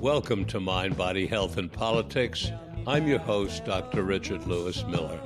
Welcome to Mind, Body, Health, and Politics. I'm your host, Dr. Richard Lewis Miller.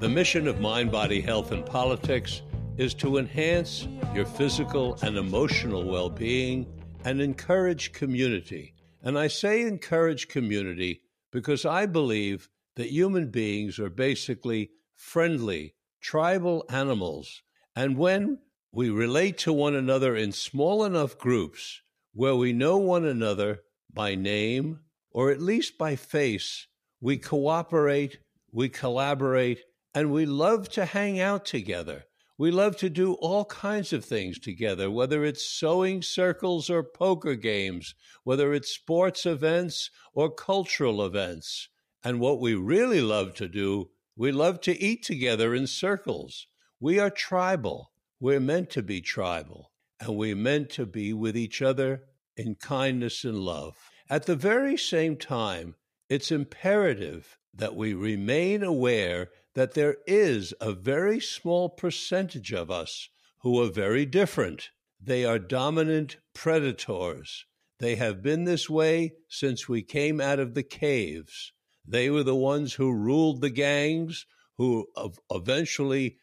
The mission of Mind, Body, Health, and Politics is to enhance your physical and emotional well being and encourage community. And I say encourage community because I believe that human beings are basically friendly, tribal animals. And when we relate to one another in small enough groups where we know one another by name or at least by face, we cooperate, we collaborate, and we love to hang out together. We love to do all kinds of things together, whether it's sewing circles or poker games, whether it's sports events or cultural events. And what we really love to do, we love to eat together in circles. We are tribal. We're meant to be tribal, and we're meant to be with each other in kindness and love. At the very same time, it's imperative that we remain aware that there is a very small percentage of us who are very different. They are dominant predators. They have been this way since we came out of the caves. They were the ones who ruled the gangs, who eventually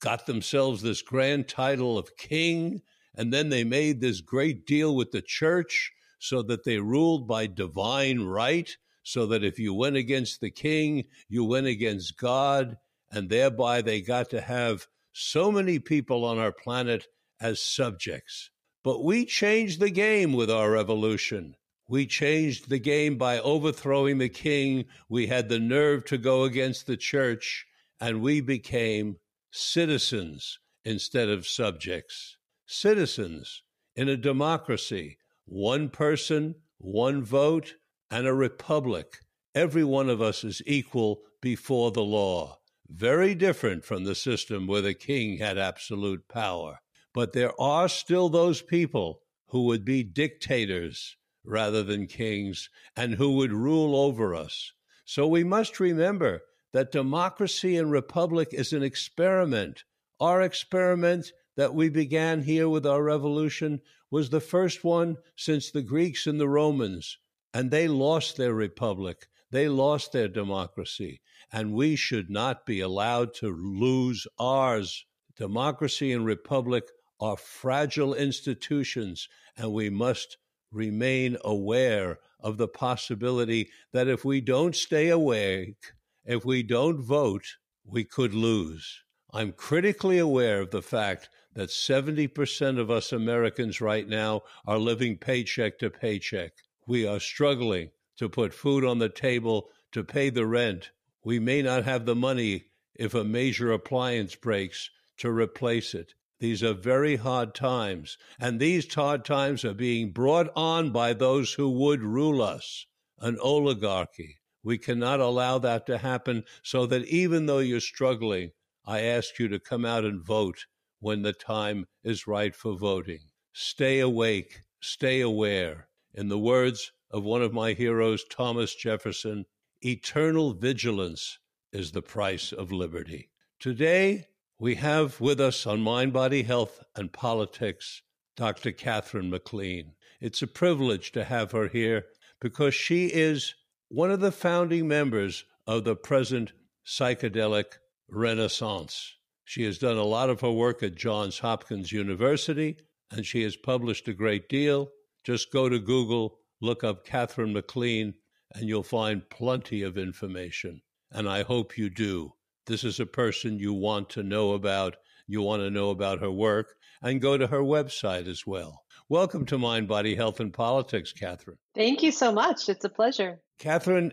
got themselves this grand title of king and then they made this great deal with the church so that they ruled by divine right, so that if you went against the king, you went against God. And thereby they got to have so many people on our planet as subjects. But we changed the game with our revolution. We changed the game by overthrowing the king. We had the nerve to go against the church, and we became citizens instead of subjects citizens in a democracy, one person, one vote, and a republic. Every one of us is equal before the law. Very different from the system where the king had absolute power. But there are still those people who would be dictators rather than kings and who would rule over us. So we must remember that democracy and republic is an experiment. Our experiment that we began here with our revolution was the first one since the Greeks and the Romans, and they lost their republic. They lost their democracy, and we should not be allowed to lose ours. Democracy and republic are fragile institutions, and we must remain aware of the possibility that if we don't stay awake, if we don't vote, we could lose. I'm critically aware of the fact that 70% of us Americans right now are living paycheck to paycheck. We are struggling to put food on the table, to pay the rent. We may not have the money if a major appliance breaks to replace it. These are very hard times, and these hard times are being brought on by those who would rule us an oligarchy. We cannot allow that to happen, so that even though you're struggling, I ask you to come out and vote when the time is right for voting. Stay awake, stay aware. In the words of one of my heroes, Thomas Jefferson, eternal vigilance is the price of liberty. Today, we have with us on Mind, Body, Health, and Politics Dr. Katherine MacLean. It's a privilege to have her here because she is one of the founding members of the present psychedelic renaissance. She has done a lot of her work at Johns Hopkins University, and she has published a great deal. Just go to Google, look up Katherine MacLean, and you'll find plenty of information. And I hope you do. This is a person you want to know about. You want to know about her work, and go to her website as well. Welcome to Mind, Body, Health, and Politics, Katherine. Thank you so much. It's a pleasure. Katherine,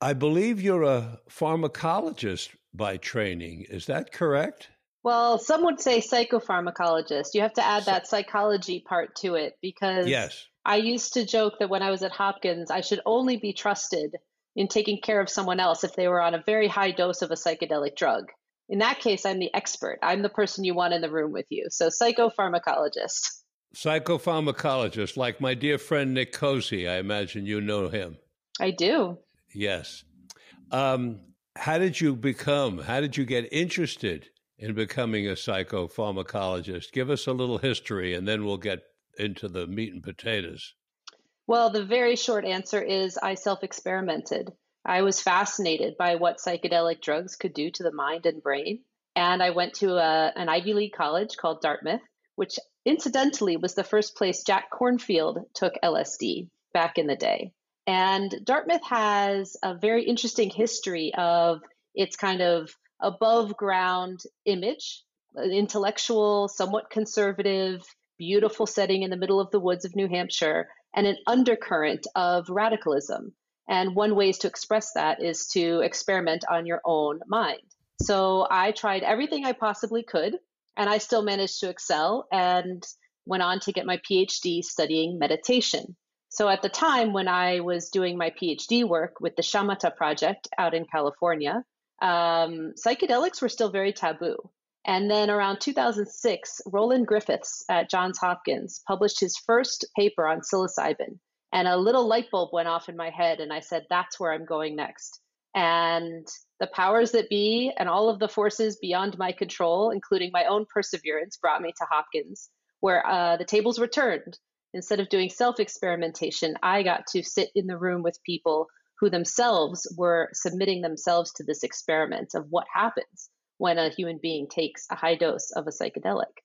I believe you're a pharmacologist by training. Is that correct? Well, some would say psychopharmacologist. You have to add that psychology part to it because yes. I used to joke that when I was at Hopkins, I should only be trusted in taking care of someone else if they were on a very high dose of a psychedelic drug. In that case, I'm the expert. I'm the person you want in the room with you. So, psychopharmacologist. Psychopharmacologist, like my dear friend Nick Cozzi. I imagine you know him. I do. Yes. Um, how did you become, how did you get interested in becoming a psychopharmacologist? Give us a little history and then we'll get into the meat and potatoes. Well, the very short answer is I self experimented. I was fascinated by what psychedelic drugs could do to the mind and brain. And I went to a, an Ivy League college called Dartmouth, which incidentally was the first place Jack Kornfield took LSD back in the day. And Dartmouth has a very interesting history of its kind of above ground image, an intellectual, somewhat conservative, beautiful setting in the middle of the woods of New Hampshire, and an undercurrent of radicalism. And one ways to express that is to experiment on your own mind. So I tried everything I possibly could, and I still managed to excel and went on to get my PhD studying meditation. So at the time when I was doing my PhD work with the Shamatha Project out in California, um, psychedelics were still very taboo. And then around 2006, Roland Griffiths at Johns Hopkins published his first paper on psilocybin. And a little light bulb went off in my head, and I said, that's where I'm going next. And the powers that be and all of the forces beyond my control, including my own perseverance, brought me to Hopkins, where uh, the tables were turned. Instead of doing self experimentation, I got to sit in the room with people who themselves were submitting themselves to this experiment of what happens when a human being takes a high dose of a psychedelic.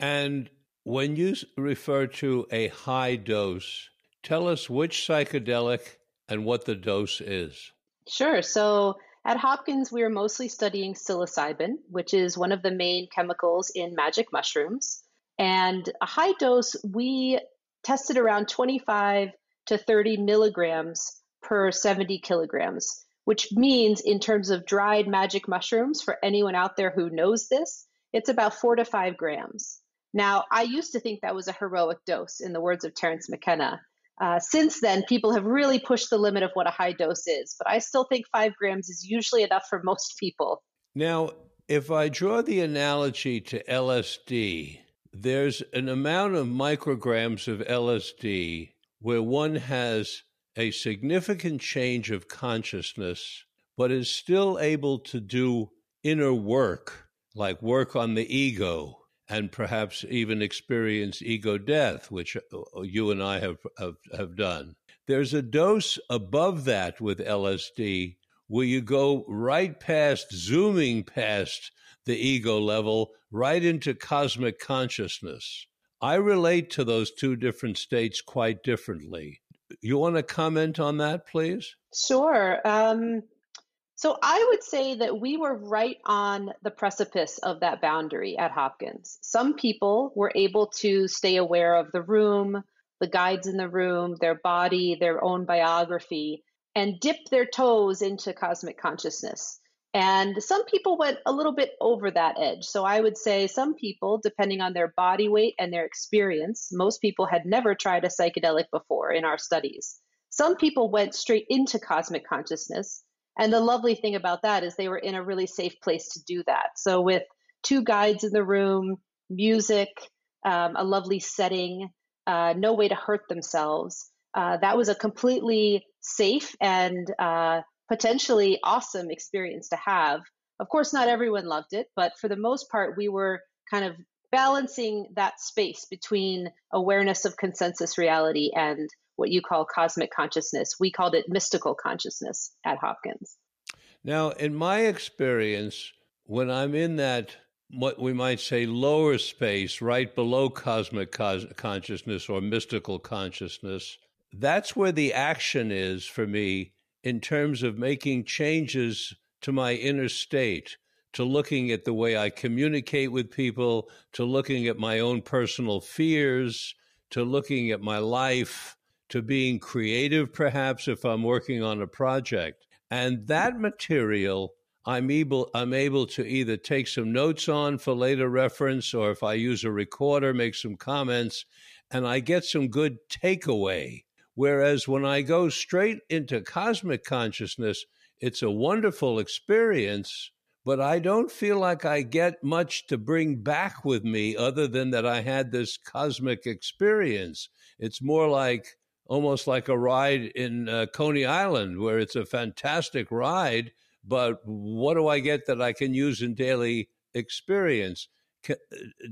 And when you refer to a high dose, tell us which psychedelic and what the dose is. Sure. So at Hopkins, we are mostly studying psilocybin, which is one of the main chemicals in magic mushrooms. And a high dose, we tested around 25 to 30 milligrams per 70 kilograms, which means, in terms of dried magic mushrooms, for anyone out there who knows this, it's about four to five grams. Now, I used to think that was a heroic dose, in the words of Terence McKenna. Uh, since then, people have really pushed the limit of what a high dose is, but I still think five grams is usually enough for most people. Now, if I draw the analogy to LSD, there's an amount of micrograms of LSD where one has a significant change of consciousness, but is still able to do inner work, like work on the ego, and perhaps even experience ego death, which uh, you and I have, have, have done. There's a dose above that with LSD where you go right past, zooming past the ego level, right into cosmic consciousness. I relate to those two different states quite differently. You want to comment on that, please? Sure. Um, so I would say that we were right on the precipice of that boundary at Hopkins. Some people were able to stay aware of the room, the guides in the room, their body, their own biography, and dip their toes into cosmic consciousness. And some people went a little bit over that edge. So I would say some people, depending on their body weight and their experience, most people had never tried a psychedelic before in our studies. Some people went straight into cosmic consciousness and the lovely thing about that is they were in a really safe place to do that. So, with two guides in the room, music, um, a lovely setting, uh, no way to hurt themselves, uh, that was a completely safe and uh, potentially awesome experience to have. Of course, not everyone loved it, but for the most part, we were kind of balancing that space between awareness of consensus reality and what you call cosmic consciousness. We called it mystical consciousness at Hopkins. Now, in my experience, when I'm in that, what we might say, lower space, right below cosmic cos- consciousness or mystical consciousness, that's where the action is for me in terms of making changes to my inner state, to looking at the way I communicate with people, to looking at my own personal fears, to looking at my life to being creative, perhaps, if I'm working on a project. And that material, I'm able, I'm able to either take some notes on for later reference, or if I use a recorder, make some comments, and I get some good takeaway. Whereas when I go straight into cosmic consciousness, it's a wonderful experience, but I don't feel like I get much to bring back with me other than that I had this cosmic experience. It's more like, almost like a ride in uh, Coney Island, where it's a fantastic ride, but what do I get that I can use in daily experience? Can,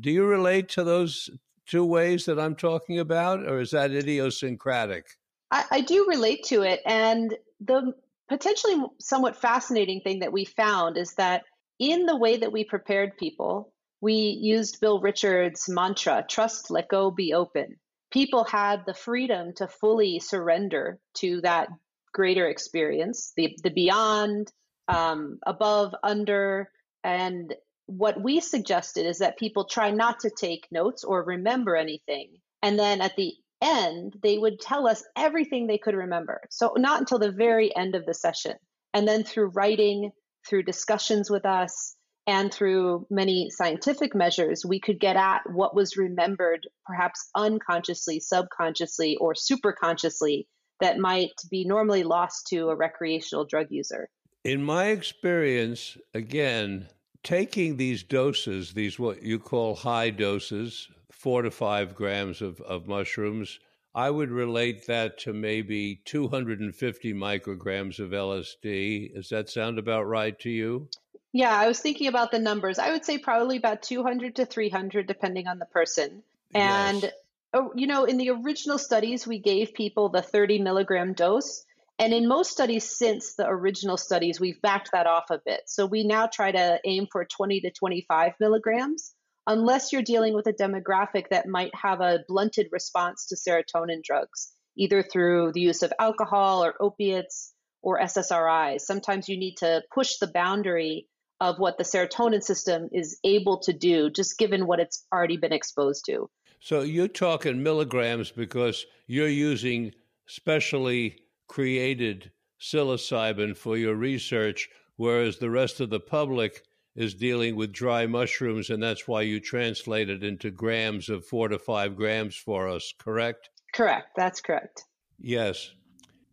do you relate to those two ways that I'm talking about, or is that idiosyncratic? I, I do relate to it. And the potentially somewhat fascinating thing that we found is that in the way that we prepared people, we used Bill Richards' mantra trust, let go, be open. People had the freedom to fully surrender to that greater experience, the, the beyond, um, above, under. And what we suggested is that people try not to take notes or remember anything. And then at the end, they would tell us everything they could remember. So, not until the very end of the session. And then through writing, through discussions with us, and through many scientific measures, we could get at what was remembered perhaps unconsciously, subconsciously, or superconsciously that might be normally lost to a recreational drug user. In my experience, again, taking these doses, these what you call high doses, four to five grams of, of mushrooms, I would relate that to maybe 250 micrograms of LSD. Does that sound about right to you? Yeah, I was thinking about the numbers. I would say probably about 200 to 300, depending on the person. And, yes. Oh, you know, in the original studies, we gave people the 30 milligram dose. And in most studies since the original studies, we've backed that off a bit. So we now try to aim for 20 to 25 milligrams, unless you're dealing with a demographic that might have a blunted response to serotonin drugs, either through the use of alcohol or opiates or SSRIs. Sometimes you need to push the boundary of what the serotonin system is able to do, just given what it's already been exposed to. So you're talking milligrams because you're using specially created psilocybin for your research, whereas the rest of the public is dealing with dry mushrooms, and that's why you translate it into grams of four to five grams for us, correct? Correct. That's correct. Yes.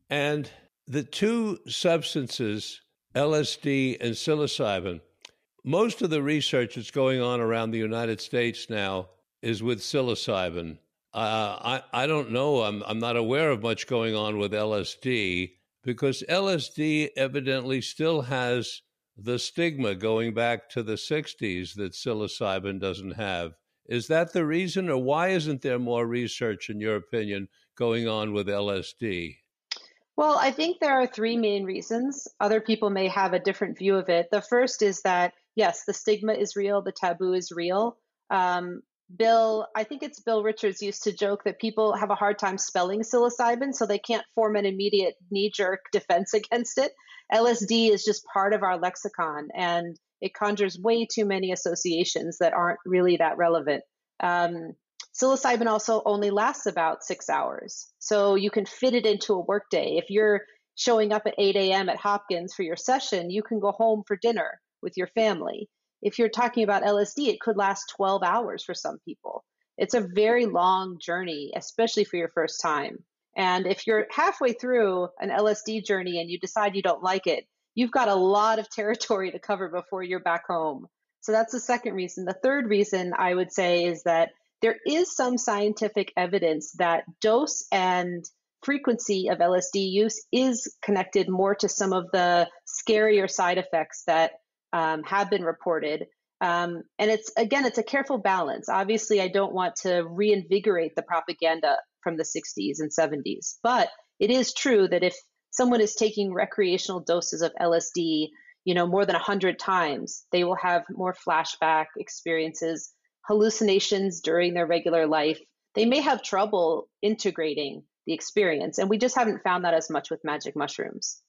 And the two substances, LSD and psilocybin, most of the research that's going on around the United States now is with psilocybin. Uh, I, I don't know. I'm, I'm not aware of much going on with LSD because LSD evidently still has the stigma going back to the 60s that psilocybin doesn't have. Is that the reason, or why isn't there more research, in your opinion, going on with LSD? Well, I think there are three main reasons. Other people may have a different view of it. The first is that, yes, the stigma is real, the taboo is real. Um, Bill, I think it's Bill Richards used to joke that people have a hard time spelling psilocybin, so they can't form an immediate knee jerk defense against it. LSD is just part of our lexicon, and it conjures way too many associations that aren't really that relevant. Um, psilocybin also only lasts about six hours, so you can fit it into a workday. If you're showing up at 8 a.m. at Hopkins for your session, you can go home for dinner with your family if you're talking about LSD, it could last 12 hours for some people. It's a very long journey, especially for your first time. And if you're halfway through an LSD journey and you decide you don't like it, you've got a lot of territory to cover before you're back home. So that's the second reason. The third reason I would say is that there is some scientific evidence that dose and frequency of LSD use is connected more to some of the scarier side effects that um, have been reported. Um, and it's again, it's a careful balance. Obviously, I don't want to reinvigorate the propaganda from the 60s and 70s, but it is true that if someone is taking recreational doses of LSD, you know, more than 100 times, they will have more flashback experiences, hallucinations during their regular life. They may have trouble integrating the experience, and we just haven't found that as much with magic mushrooms.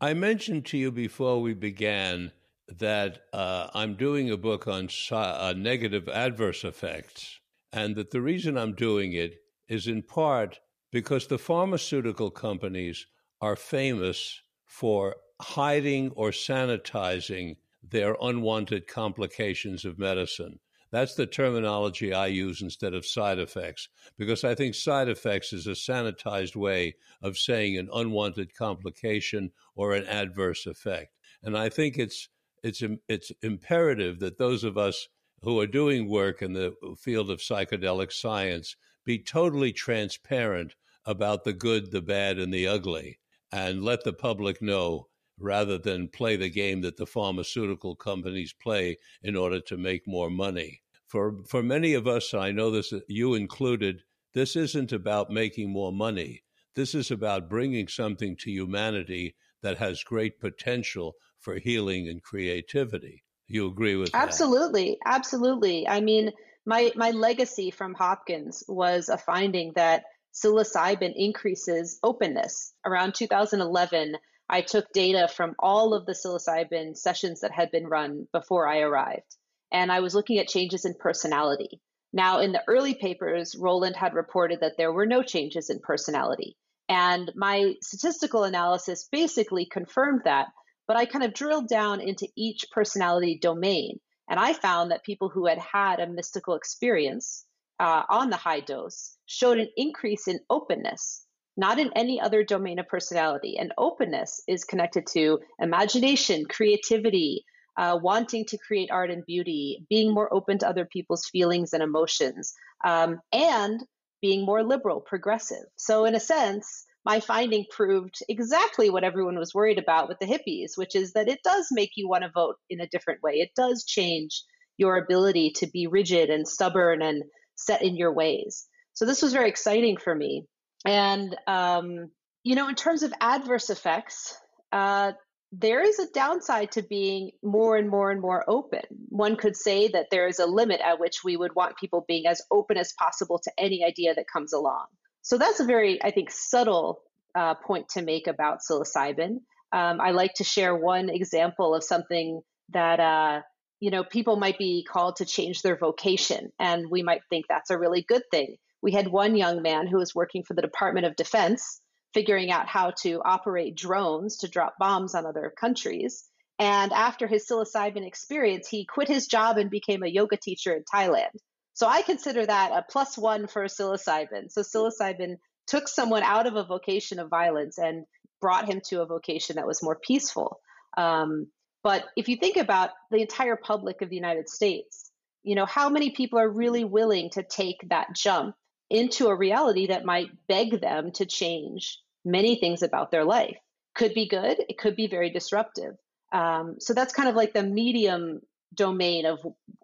I mentioned to you before we began that uh, I'm doing a book on uh, negative adverse effects, and that the reason I'm doing it is in part because the pharmaceutical companies are famous for hiding or sanitizing their unwanted complications of medicine. That's the terminology I use instead of side effects, because I think side effects is a sanitized way of saying an unwanted complication or an adverse effect. And I think it's it's it's imperative that those of us who are doing work in the field of psychedelic science be totally transparent about the good, the bad, and the ugly, and let the public know rather than play the game that the pharmaceutical companies play in order to make more money. For, for many of us, I know this, you included, this isn't about making more money. This is about bringing something to humanity that has great potential for healing and creativity. You agree with absolutely, that? Absolutely, absolutely. I mean, my my legacy from Hopkins was a finding that psilocybin increases openness. Around 2011, I took data from all of the psilocybin sessions that had been run before I arrived, and I was looking at changes in personality. Now, in the early papers, Roland had reported that there were no changes in personality. And my statistical analysis basically confirmed that, but I kind of drilled down into each personality domain. And I found that people who had had a mystical experience uh, on the high dose showed an increase in openness, not in any other domain of personality. And openness is connected to imagination, creativity, uh, wanting to create art and beauty, being more open to other people's feelings and emotions, um, and being more liberal, progressive. So, in a sense, my finding proved exactly what everyone was worried about with the hippies, which is that it does make you want to vote in a different way. It does change your ability to be rigid and stubborn and set in your ways. So, this was very exciting for me. And, um, you know, in terms of adverse effects, uh, there is a downside to being more and more and more open. One could say that there is a limit at which we would want people being as open as possible to any idea that comes along. So that's a very, I think, subtle uh, point to make about psilocybin. Um, I like to share one example of something that uh, you know people might be called to change their vocation, and we might think that's a really good thing. We had one young man who was working for the Department of Defense figuring out how to operate drones to drop bombs on other countries. And after his psilocybin experience, he quit his job and became a yoga teacher in Thailand. So I consider that a plus one for psilocybin. So psilocybin took someone out of a vocation of violence and brought him to a vocation that was more peaceful. Um, but if you think about the entire public of the United States, you know, how many people are really willing to take that jump into a reality that might beg them to change many things about their life. Could be good, it could be very disruptive. Um, so that's kind of like the medium domain of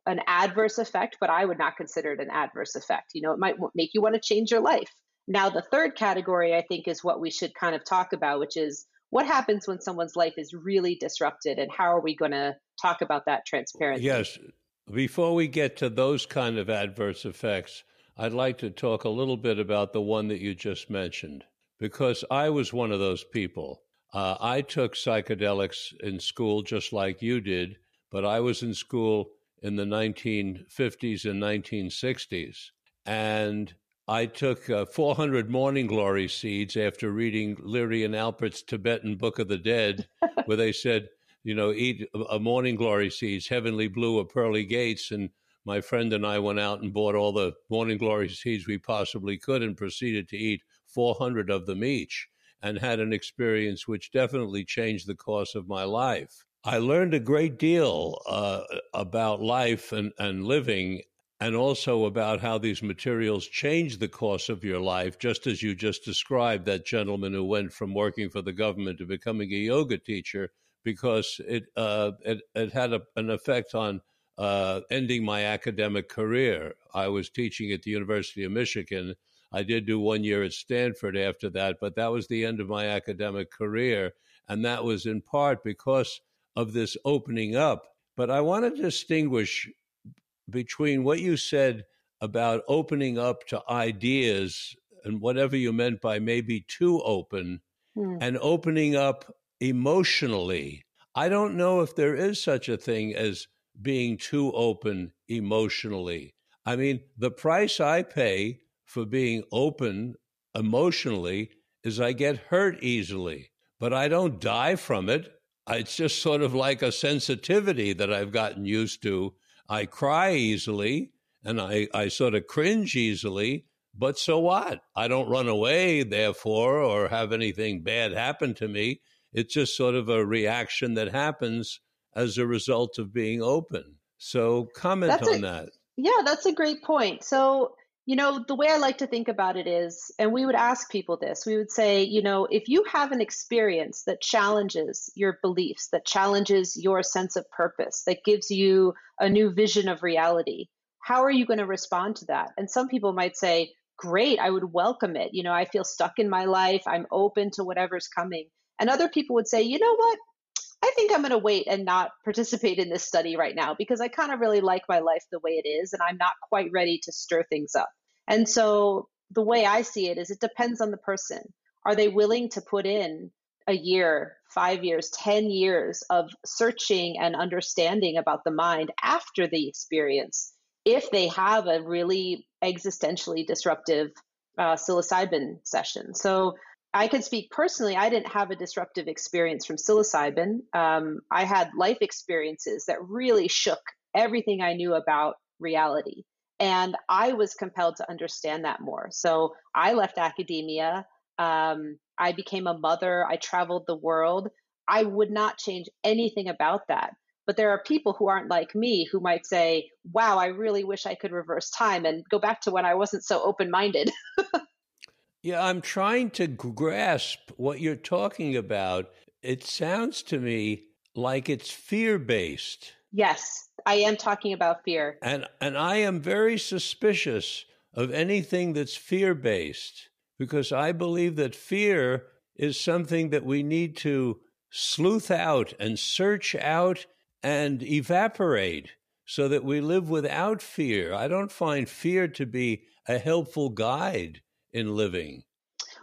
an adverse effect, but I would not consider it an adverse effect. You know, it might make you want to change your life. Now, the third category, I think, is what we should kind of talk about, which is what happens when someone's life is really disrupted and how are we going to talk about that transparency? Yes. Before we get to those kind of adverse effects, I'd like to talk a little bit about the one that you just mentioned, because I was one of those people. Uh, I took psychedelics in school just like you did, but I was in school in the 1950s and 1960s. And I took uh, 400 morning glory seeds after reading Leary and Alpert's Tibetan Book of the Dead, where they said, you know, eat a morning glory seeds, heavenly blue or pearly gates. And my friend and I went out and bought all the morning glory seeds we possibly could and proceeded to eat 400 of them each and had an experience which definitely changed the course of my life. I learned a great deal uh, about life and, and living and also about how these materials change the course of your life, just as you just described that gentleman who went from working for the government to becoming a yoga teacher because it, uh, it, it had a, an effect on uh, ending my academic career. I was teaching at the University of Michigan. I did do one year at Stanford after that, but that was the end of my academic career. And that was in part because of this opening up. But I want to distinguish between what you said about opening up to ideas and whatever you meant by maybe too open mm. and opening up emotionally. I don't know if there is such a thing as being too open emotionally. I mean, the price I pay for being open emotionally is I get hurt easily, but I don't die from it. It's just sort of like a sensitivity that I've gotten used to. I cry easily and I, I sort of cringe easily, but so what? I don't run away, therefore, or have anything bad happen to me. It's just sort of a reaction that happens as a result of being open. So comment that's on a, that. Yeah, that's a great point. So You know, the way I like to think about it is, and we would ask people this we would say, you know, if you have an experience that challenges your beliefs, that challenges your sense of purpose, that gives you a new vision of reality, how are you going to respond to that? And some people might say, great, I would welcome it. You know, I feel stuck in my life, I'm open to whatever's coming. And other people would say, you know what? I think I'm going to wait and not participate in this study right now because I kind of really like my life the way it is and I'm not quite ready to stir things up. And so the way I see it is it depends on the person. Are they willing to put in a year, five years, 10 years of searching and understanding about the mind after the experience if they have a really existentially disruptive uh, psilocybin session? So I can speak personally. I didn't have a disruptive experience from psilocybin. Um, I had life experiences that really shook everything I knew about reality. And I was compelled to understand that more. So I left academia. Um, I became a mother. I traveled the world. I would not change anything about that. But there are people who aren't like me who might say, wow, I really wish I could reverse time and go back to when I wasn't so open minded. Yeah, I'm trying to grasp what you're talking about. It sounds to me like it's fear based. Yes, I am talking about fear. And and I am very suspicious of anything that's fear based because I believe that fear is something that we need to sleuth out and search out and evaporate so that we live without fear. I don't find fear to be a helpful guide in living?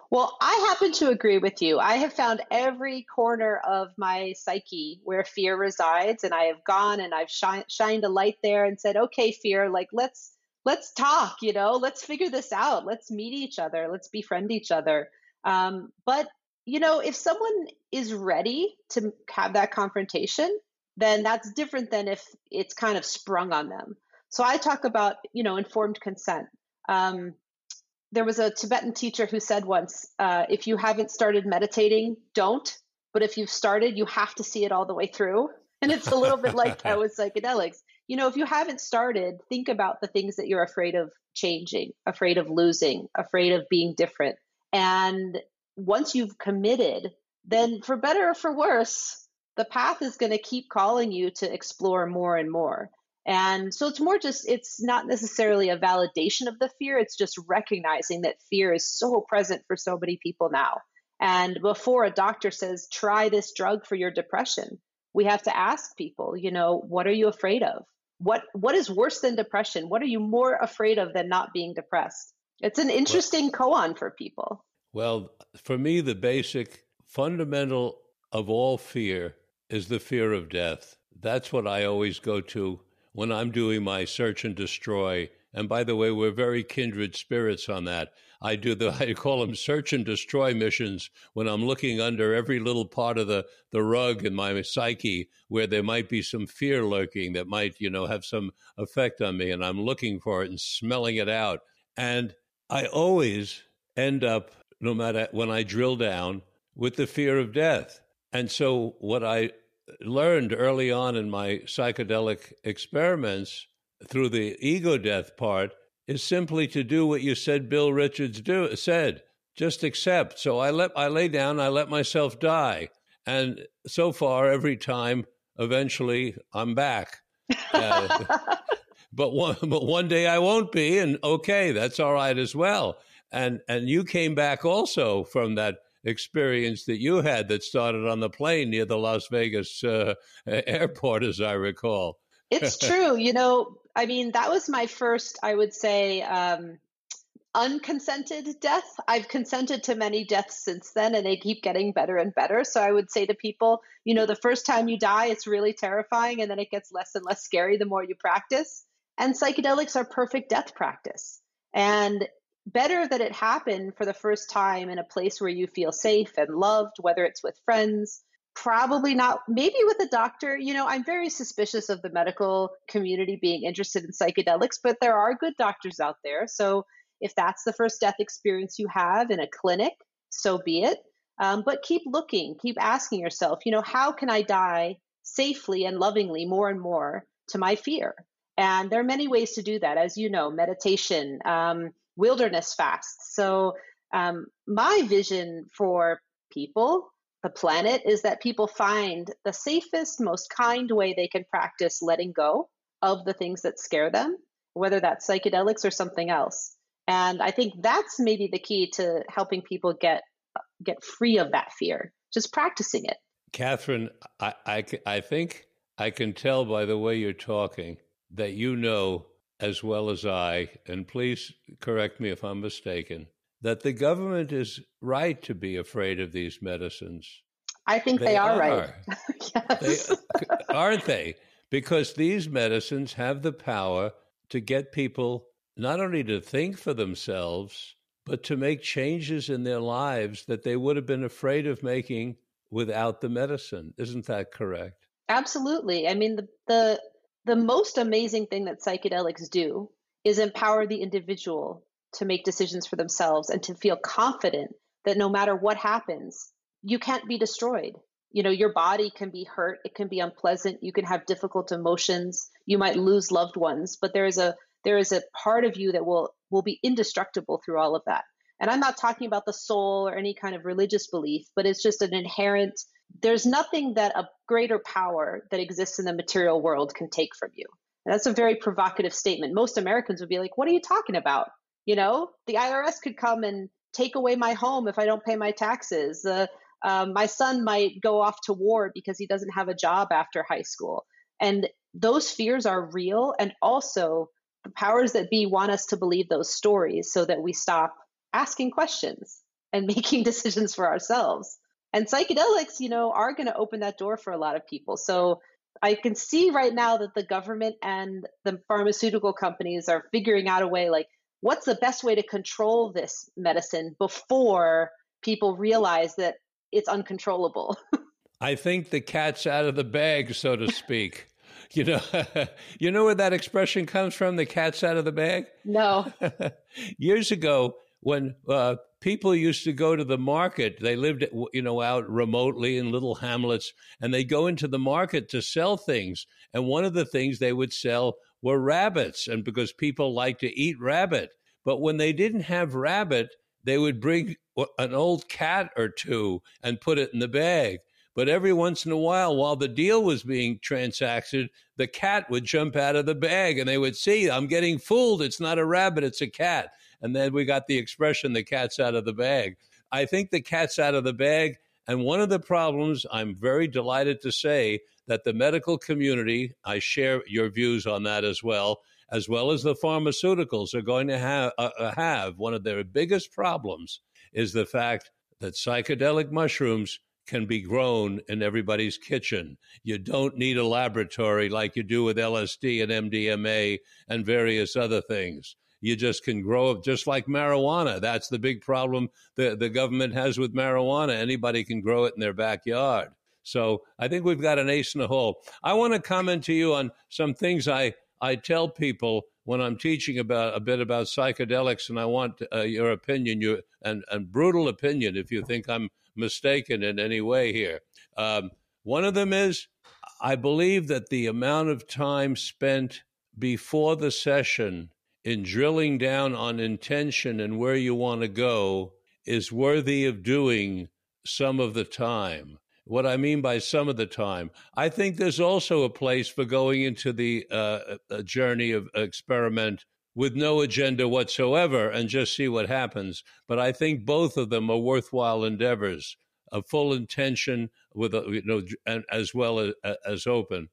Well, I happen to agree with you. I have found every corner of my psyche where fear resides, and I have gone and I've shi- shined a light there and said, "Okay, fear, like let's let's talk. You know, let's figure this out. Let's meet each other. Let's befriend each other." Um, but you know, if someone is ready to have that confrontation, then that's different than if it's kind of sprung on them. So I talk about you know informed consent. Um, there was a Tibetan teacher who said once, uh, if you haven't started meditating, don't. But if you've started, you have to see it all the way through. And it's a little bit like that with psychedelics. You know, if you haven't started, think about the things that you're afraid of changing, afraid of losing, afraid of being different. And once you've committed, then for better or for worse, the path is going to keep calling you to explore more and more. And so it's more just, it's not necessarily a validation of the fear. It's just recognizing that fear is so present for so many people now. And before a doctor says, try this drug for your depression, we have to ask people, you know, what are you afraid of? What, what is worse than depression? What are you more afraid of than not being depressed? It's an interesting koan for people. Well, for me, the basic fundamental of all fear is the fear of death. That's what I always go to when I'm doing my search and destroy. And by the way, we're very kindred spirits on that. I do the I call them search and destroy missions when I'm looking under every little part of the, the rug in my psyche where there might be some fear lurking that might, you know, have some effect on me and I'm looking for it and smelling it out. And I always end up, no matter when I drill down, with the fear of death. And so what I learned early on in my psychedelic experiments through the ego death part is simply to do what you said Bill Richards do said just accept. So i let i lay down i let myself die. And so far every time eventually i'm back. Uh, but one but one day i won't be and okay that's all right as well. And and you came back also from that experience that you had that started on the plane near the Las Vegas uh, airport, as I recall. It's true. You know, I mean, that was my first, I would say, um, unconsented death. I've consented to many deaths since then, and they keep getting better and better. So I would say to people, you know, the first time you die, it's really terrifying, and then it gets less and less scary the more you practice. And psychedelics are perfect death practice. And better that it happened for the first time in a place where you feel safe and loved, whether it's with friends, probably not, maybe with a doctor. You know, I'm very suspicious of the medical community being interested in psychedelics, but there are good doctors out there. So if that's the first death experience you have in a clinic, so be it. Um, but keep looking, keep asking yourself, you know, how can I die safely and lovingly more and more to my fear? And there are many ways to do that, as you know, meditation, um, wilderness fasts. So, um, my vision for people, the planet, is that people find the safest, most kind way they can practice letting go of the things that scare them, whether that's psychedelics or something else. And I think that's maybe the key to helping people get get free of that fear, just practicing it. Katherine, I, I, I think I can tell by the way you're talking that you know as well as I, and please correct me if I'm mistaken, that the government is right to be afraid of these medicines. I think they, they are, are, right. yes. They, uh, aren't they? Because these medicines have the power to get people not only to think for themselves, but to make changes in their lives that they would have been afraid of making without the medicine. Isn't that correct? Absolutely. I mean, the, the, the most amazing thing that psychedelics do is empower the individual to make decisions for themselves and to feel confident that no matter what happens, you can't be destroyed. You know, your body can be hurt, it can be unpleasant, you can have difficult emotions, you might lose loved ones, but there is a there is a part of you that will will be indestructible through all of that. And I'm not talking about the soul or any kind of religious belief, but it's just an inherent there's nothing that a greater power that exists in the material world can take from you. And that's a very provocative statement. Most Americans would be like, "What are you talking about?" You know, the IRS could come and take away my home if I don't pay my taxes. Uh, my son might go off to war because he doesn't have a job after high school. And those fears are real. And also, the powers that be want us to believe those stories so that we stop asking questions and making decisions for ourselves. And psychedelics, you know, are going to open that door for a lot of people. So I can see right now that the government and the pharmaceutical companies are figuring out a way like, what's the best way to control this medicine before people realize that it's uncontrollable? I think the cat's out of the bag, so to speak. you know, you know where that expression comes from? The cat's out of the bag. No. Years ago, when uh, people used to go to the market, they lived, you know, out remotely in little hamlets, and they go into the market to sell things. And one of the things they would sell were rabbits, and because people like to eat rabbit. But when they didn't have rabbit, they would bring an old cat or two and put it in the bag. But every once in a while, while the deal was being transacted, the cat would jump out of the bag and they would see, I'm getting fooled. It's not a rabbit, it's a cat. And then we got the expression, the cat's out of the bag. I think the cat's out of the bag. And one of the problems, I'm very delighted to say that the medical community, I share your views on that as well, as well as the pharmaceuticals are going to have, uh, uh have one of their biggest problems is the fact that psychedelic mushrooms can be grown in everybody's kitchen. You don't need a laboratory like you do with LSD and MDMA and various other things. You just can grow it just like marijuana. That's the big problem the, the government has with marijuana. Anybody can grow it in their backyard. So I think we've got an ace in the hole. I want to comment to you on some things I, I tell people when I'm teaching about a bit about psychedelics, and I want uh, your opinion, your and, and brutal opinion, if you think I'm mistaken in any way here. Um, one of them is I believe that the amount of time spent before the session in drilling down on intention and where you want to go is worthy of doing some of the time. What I mean by some of the time, I think there's also a place for going into the uh, journey of experiment with no agenda whatsoever and just see what happens. But I think both of them are worthwhile endeavors, a full intention with a, you know and as well as, as open.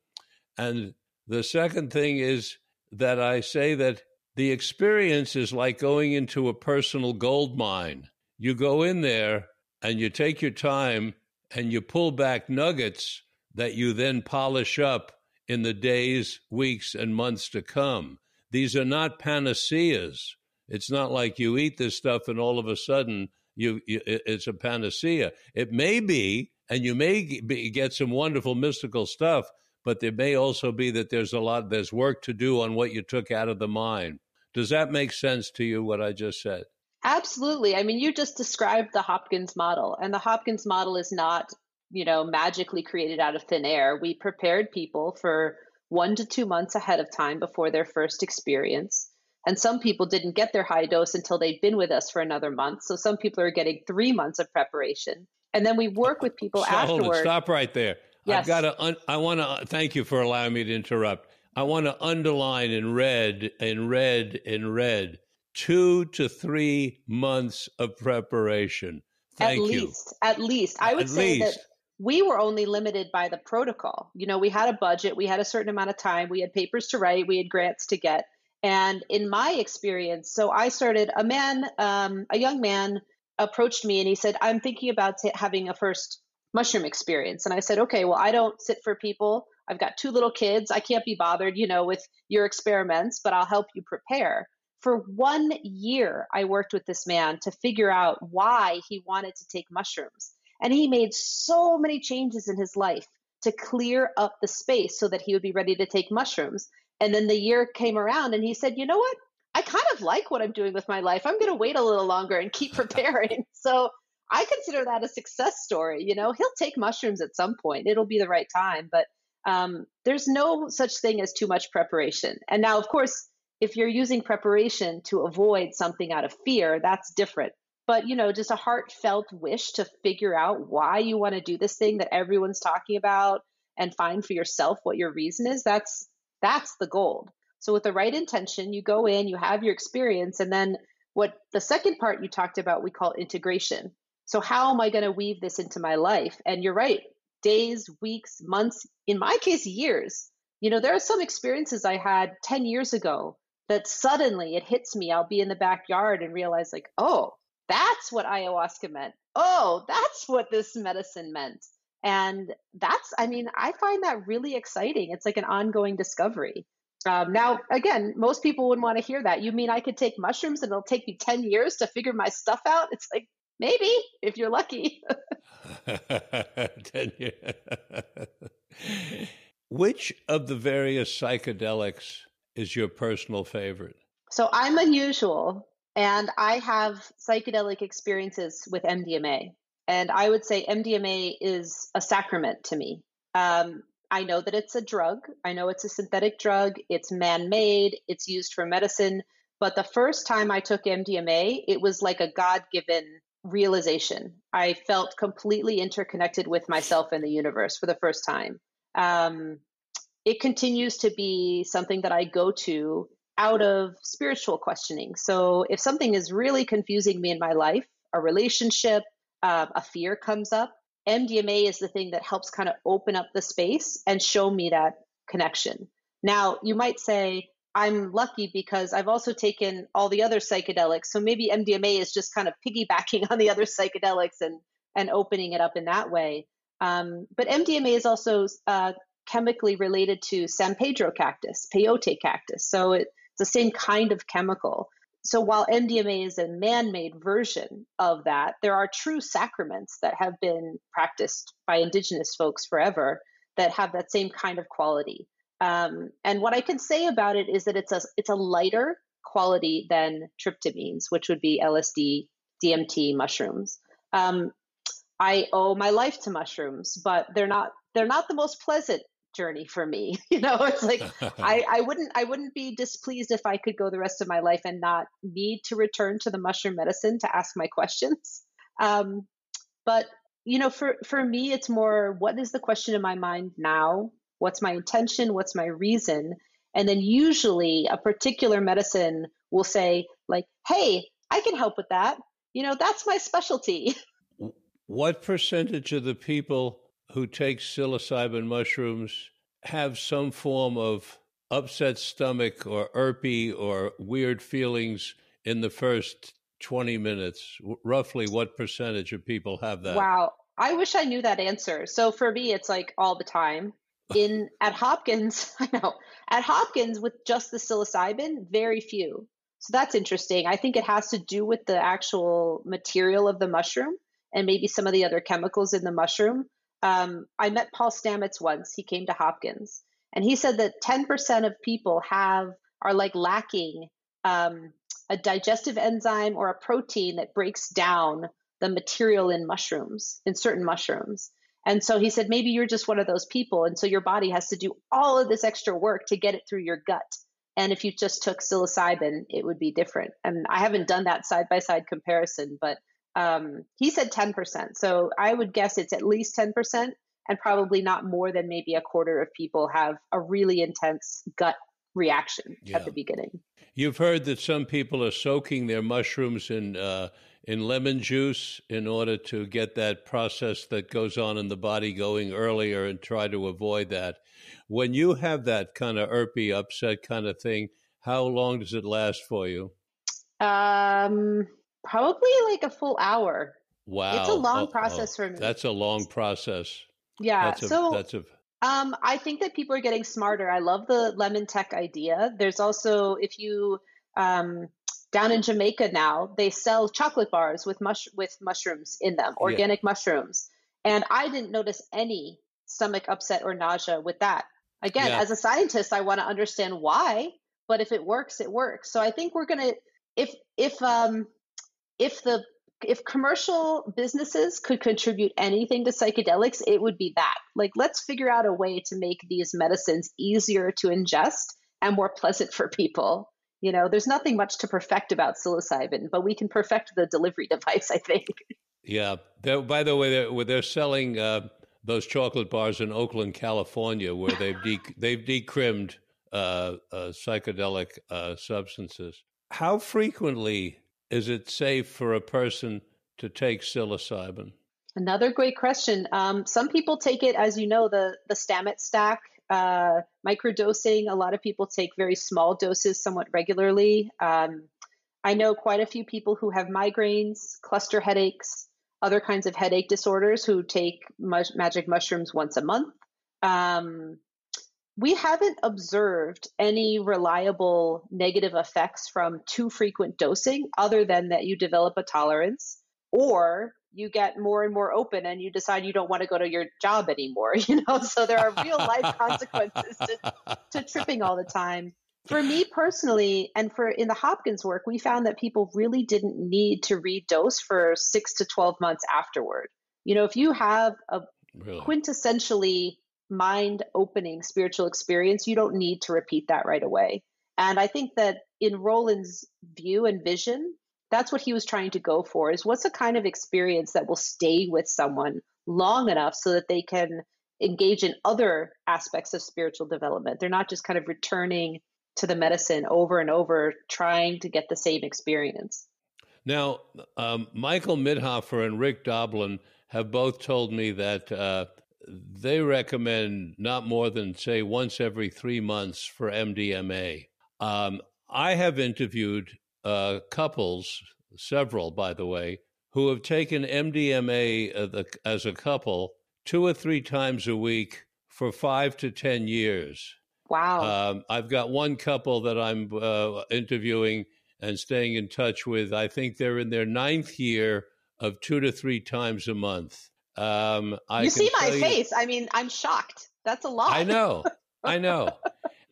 And the second thing is that I say that the experience is like going into a personal gold mine. You go in there and you take your time and you pull back nuggets that you then polish up in the days, weeks, and months to come. These are not panaceas. It's not like you eat this stuff and all of a sudden you, you it's a panacea. It may be, and you may be, get some wonderful mystical stuff, but there may also be that there's a lot there's work to do on what you took out of the mind. Does that make sense to you? What I just said? Absolutely. I mean, you just described the Hopkins model, and the Hopkins model is not, you know, magically created out of thin air. We prepared people for one to two months ahead of time before their first experience. And some people didn't get their high dose until they'd been with us for another month. So some people are getting three months of preparation. And then we work with people so, afterwards. Stop right there. Yes. I've got to. Un- I want to. Uh, thank you for allowing me to interrupt. I want to underline in red, in red, in red, two to three months of preparation. Thank at you. least, at least, I would At say least. that we were only limited by the protocol. You know, we had a budget, we had a certain amount of time, we had papers to write, we had grants to get. And in my experience, so I started, a man, um, a young man approached me and he said, I'm thinking about t- having a first mushroom experience. And I said, okay, well, I don't sit for people. I've got two little kids. I can't be bothered, you know, with your experiments, but I'll help you prepare. For one year, I worked with this man to figure out why he wanted to take mushrooms. And he made so many changes in his life to clear up the space so that he would be ready to take mushrooms. And then the year came around and he said, you know what? I kind of like what I'm doing with my life. I'm going to wait a little longer and keep preparing. so I consider that a success story. You know, he'll take mushrooms at some point, it'll be the right time. But um, there's no such thing as too much preparation. And now, of course, if you're using preparation to avoid something out of fear, that's different. But you know, just a heartfelt wish to figure out why you want to do this thing that everyone's talking about and find for yourself what your reason is, that's that's the gold. So with the right intention, you go in, you have your experience, and then what the second part you talked about we call integration. So how am I going to weave this into my life? And you're right, days, weeks, months, in my case years. You know, there are some experiences I had 10 years ago that suddenly it hits me. I'll be in the backyard and realize, like, oh, that's what ayahuasca meant. Oh, that's what this medicine meant. And that's, I mean, I find that really exciting. It's like an ongoing discovery. Um, now, again, most people wouldn't want to hear that. You mean I could take mushrooms and it'll take me 10 years to figure my stuff out? It's like, maybe, if you're lucky. Which of the various psychedelics is your personal favorite? So I'm unusual and I have psychedelic experiences with MDMA. And I would say MDMA is a sacrament to me. Um, I know that it's a drug. I know it's a synthetic drug. It's man made. It's used for medicine. But the first time I took MDMA, it was like a God given realization. I felt completely interconnected with myself and the universe for the first time. Um, it continues to be something that I go to out of spiritual questioning. So if something is really confusing me in my life, a relationship, uh, a fear comes up, MDMA is the thing that helps kind of open up the space and show me that connection. Now, you might say, I'm lucky because I've also taken all the other psychedelics. So maybe MDMA is just kind of piggybacking on the other psychedelics and, and opening it up in that way. Um, but MDMA is also uh, chemically related to San Pedro cactus, peyote cactus. So it, it's the same kind of chemical. So while MDMA is a man made version of that, there are true sacraments that have been practiced by indigenous folks forever that have that same kind of quality. Um, and what I can say about it is that it's a it's a lighter quality than tryptamines, which would be LSD, DMT, mushrooms. Um, I owe my life to mushrooms, but they're not they're not the most pleasant journey for me. You know, it's like I, I wouldn't I wouldn't be displeased if I could go the rest of my life and not need to return to the mushroom medicine to ask my questions. Um, but you know, for for me, it's more what is the question in my mind now? What's my intention? What's my reason? And then usually a particular medicine will say like, "Hey, I can help with that." You know, that's my specialty. What percentage of the people who take psilocybin mushrooms have some form of upset stomach or irpy or weird feelings in the first 20 minutes? Roughly what percentage of people have that? Wow. I wish I knew that answer. So for me, it's like all the time. In at Hopkins, I know at Hopkins with just the psilocybin, very few. So that's interesting. I think it has to do with the actual material of the mushroom and maybe some of the other chemicals in the mushroom. Um, I met Paul Stamets once. He came to Hopkins, and he said that 10% of people have are like lacking um, a digestive enzyme or a protein that breaks down the material in mushrooms, in certain mushrooms. And so he said, maybe you're just one of those people. And so your body has to do all of this extra work to get it through your gut. And if you just took psilocybin, it would be different. And I haven't done that side by side comparison, but um, he said 10%. So I would guess it's at least 10% and probably not more than maybe a quarter of people have a really intense gut reaction yeah. at the beginning. You've heard that some people are soaking their mushrooms in uh, in lemon juice in order to get that process that goes on in the body going earlier and try to avoid that. When you have that kind of irpy upset kind of thing, how long does it last for you? Um, probably like a full hour. Wow, it's a long oh, process oh, for me. That's a long process. Yeah, that's a, so that's a. Um, I think that people are getting smarter. I love the lemon tek idea. There's also if you um, down in Jamaica now, they sell chocolate bars with mush with mushrooms in them, organic yeah. mushrooms. And I didn't notice any stomach upset or nausea with that. Again, yeah. as a scientist, I want to understand why, but if it works, it works. So I think we're gonna if if um if the if commercial businesses could contribute anything to psychedelics, it would be that. Like, let's figure out a way to make these medicines easier to ingest and more pleasant for people. You know, there's nothing much to perfect about psilocybin, but we can perfect the delivery device, I think. Yeah. They're, by the way, they're, they're selling uh, those chocolate bars in Oakland, California, where they've de- they've decrimmed uh, uh, psychedelic uh, substances. How frequently is it safe for a person to take psilocybin? Another great question. Um, some people take it, as you know, the the Stamets stack uh, microdosing. A lot of people take very small doses somewhat regularly. Um, I know quite a few people who have migraines, cluster headaches, other kinds of headache disorders who take magic mushrooms once a month. Um, we haven't observed any reliable negative effects from too frequent dosing, other than that you develop a tolerance or you get more and more open and you decide you don't want to go to your job anymore you know? So there are real life consequences to, to tripping all the time. For me personally and for in the hopkins work we found that people really didn't need to redose for six to 12 months afterward. You know if you have a really? quintessentially mind opening spiritual experience you don't need to repeat that right away. And i think that in roland's view and vision that's what he was trying to go for is what's a kind of experience that will stay with someone long enough so that they can engage in other aspects of spiritual development? They're not just kind of returning to the medicine over and over trying to get the same experience. Now um, michael mithoefer and rick doblin have both told me that uh, they recommend not more than say once every three months for mdma um, i have interviewed uh, couples, several by the way, who have taken MDMA as a couple two or three times a week for five to 10 years. Wow. Um, I've got one couple that I'm uh, interviewing and staying in touch with. I think they're in their ninth year of two to three times a month. Um, you see my you, face. I mean, I'm shocked. That's a lot. I know. I know.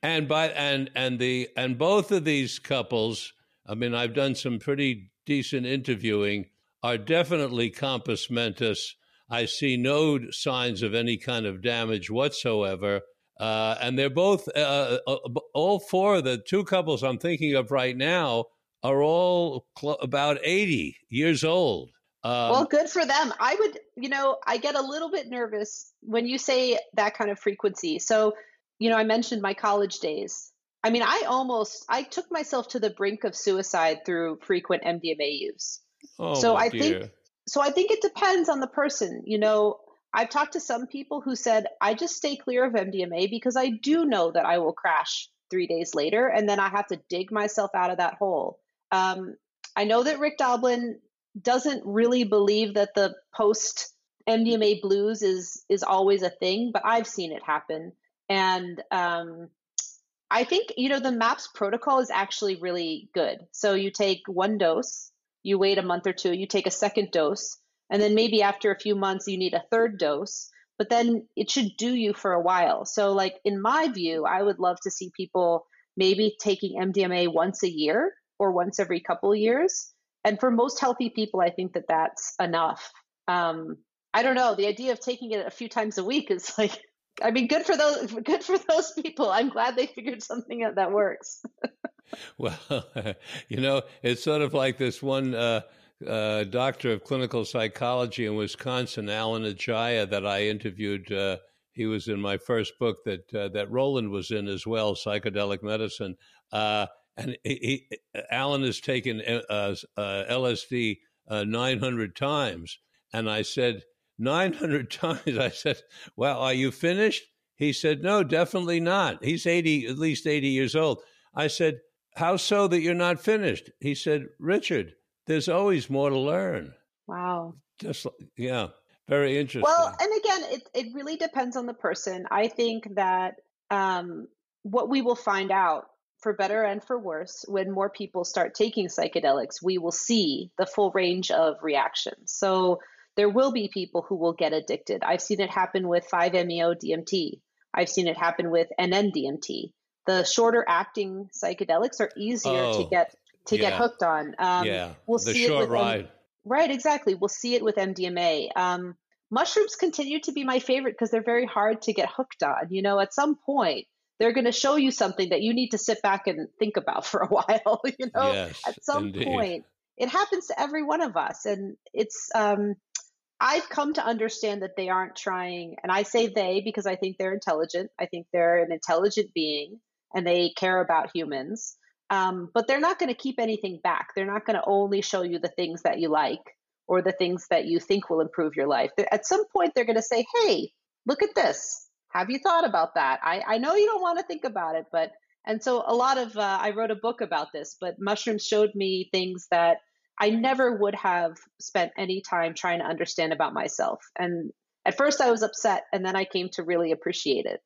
and by and and the and both of these couples I mean, I've done some pretty decent interviewing, are definitely compos mentis. I see no signs of any kind of damage whatsoever. Uh, and they're both, uh, uh, all four of the two couples I'm thinking of right now are all cl- about 80 years old. Um, well, good for them. I would, you know, I get a little bit nervous when you say that kind of frequency. So, you know, I mentioned my college days. I mean, I almost I took myself to the brink of suicide through frequent MDMA use. Oh, so I dear. think so I think it depends on the person. You know, I've talked to some people who said I just stay clear of MDMA because I do know that I will crash 3 days later and then I have to dig myself out of that hole. Um, I know that Rick Doblin doesn't really believe that the post MDMA blues is is always a thing, but I've seen it happen. And um, I think, you know, the MAPS protocol is actually really good. So you take one dose, you wait a month or two, you take a second dose, and then maybe after a few months you need a third dose, but then it should do you for a while. So, like, in my view, I would love to see people maybe taking MDMA once a year or once every couple years. And for most healthy people, I think that that's enough. Um, I don't know. The idea of taking it a few times a week is like, I mean, good for those, good for those people. I'm glad they figured something out that works. well, you know, it's sort of like this one uh, uh, doctor of clinical psychology in Wisconsin, Alan Ajaya, that I interviewed. Uh, he was in my first book that uh, that Roland was in as well, psychedelic medicine. Uh, and he, he, Alan has taken uh, LSD 900 times, and I said 900 times. I said, "Well, are you finished?" He said, "No, definitely not." He's 80, at least 80 years old. I said, "How so that you're not finished?" He said, "Richard." there's always more to learn. Wow. Just yeah, very interesting. Well, and again, it it really depends on the person. I think that um, what we will find out, for better and for worse, when more people start taking psychedelics, we will see the full range of reactions. So there will be people who will get addicted. I've seen it happen with 5-MeO DMT. I've seen it happen with NN-DMT. The shorter acting psychedelics are easier oh, to get to yeah. get hooked on. Um, yeah, we'll the see short it with ride. M- right, exactly. We'll see it with MDMA. Um, mushrooms continue to be my favorite because they're very hard to get hooked on. You know, at some point they're going to show you something that you need to sit back and think about for a while. You know, yes, at some indeed. point it happens to every one of us, and it's. Um, I've come to understand that they aren't trying, and I say they because I think they're intelligent. I think they're an intelligent being and they care about humans. Um, but they're not going to keep anything back. They're not going to only show you the things that you like or the things that you think will improve your life. At some point, they're going to say, hey, look at this. Have you thought about that? I, I know you don't want to think about it, but, and so a lot of, uh, I wrote a book about this, but mushrooms showed me things that I never would have spent any time trying to understand about myself. And at first I was upset, and then I came to really appreciate it.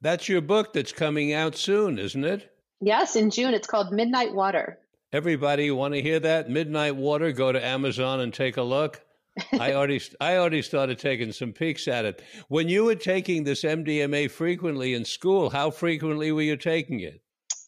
That's your book that's coming out soon, isn't it? Yes, in June. It's called Midnight Water. Everybody want to hear that? Midnight Water. Go to Amazon and take a look. I already I already started taking some peeks at it. When you were taking this MDMA frequently in school, how frequently were you taking it?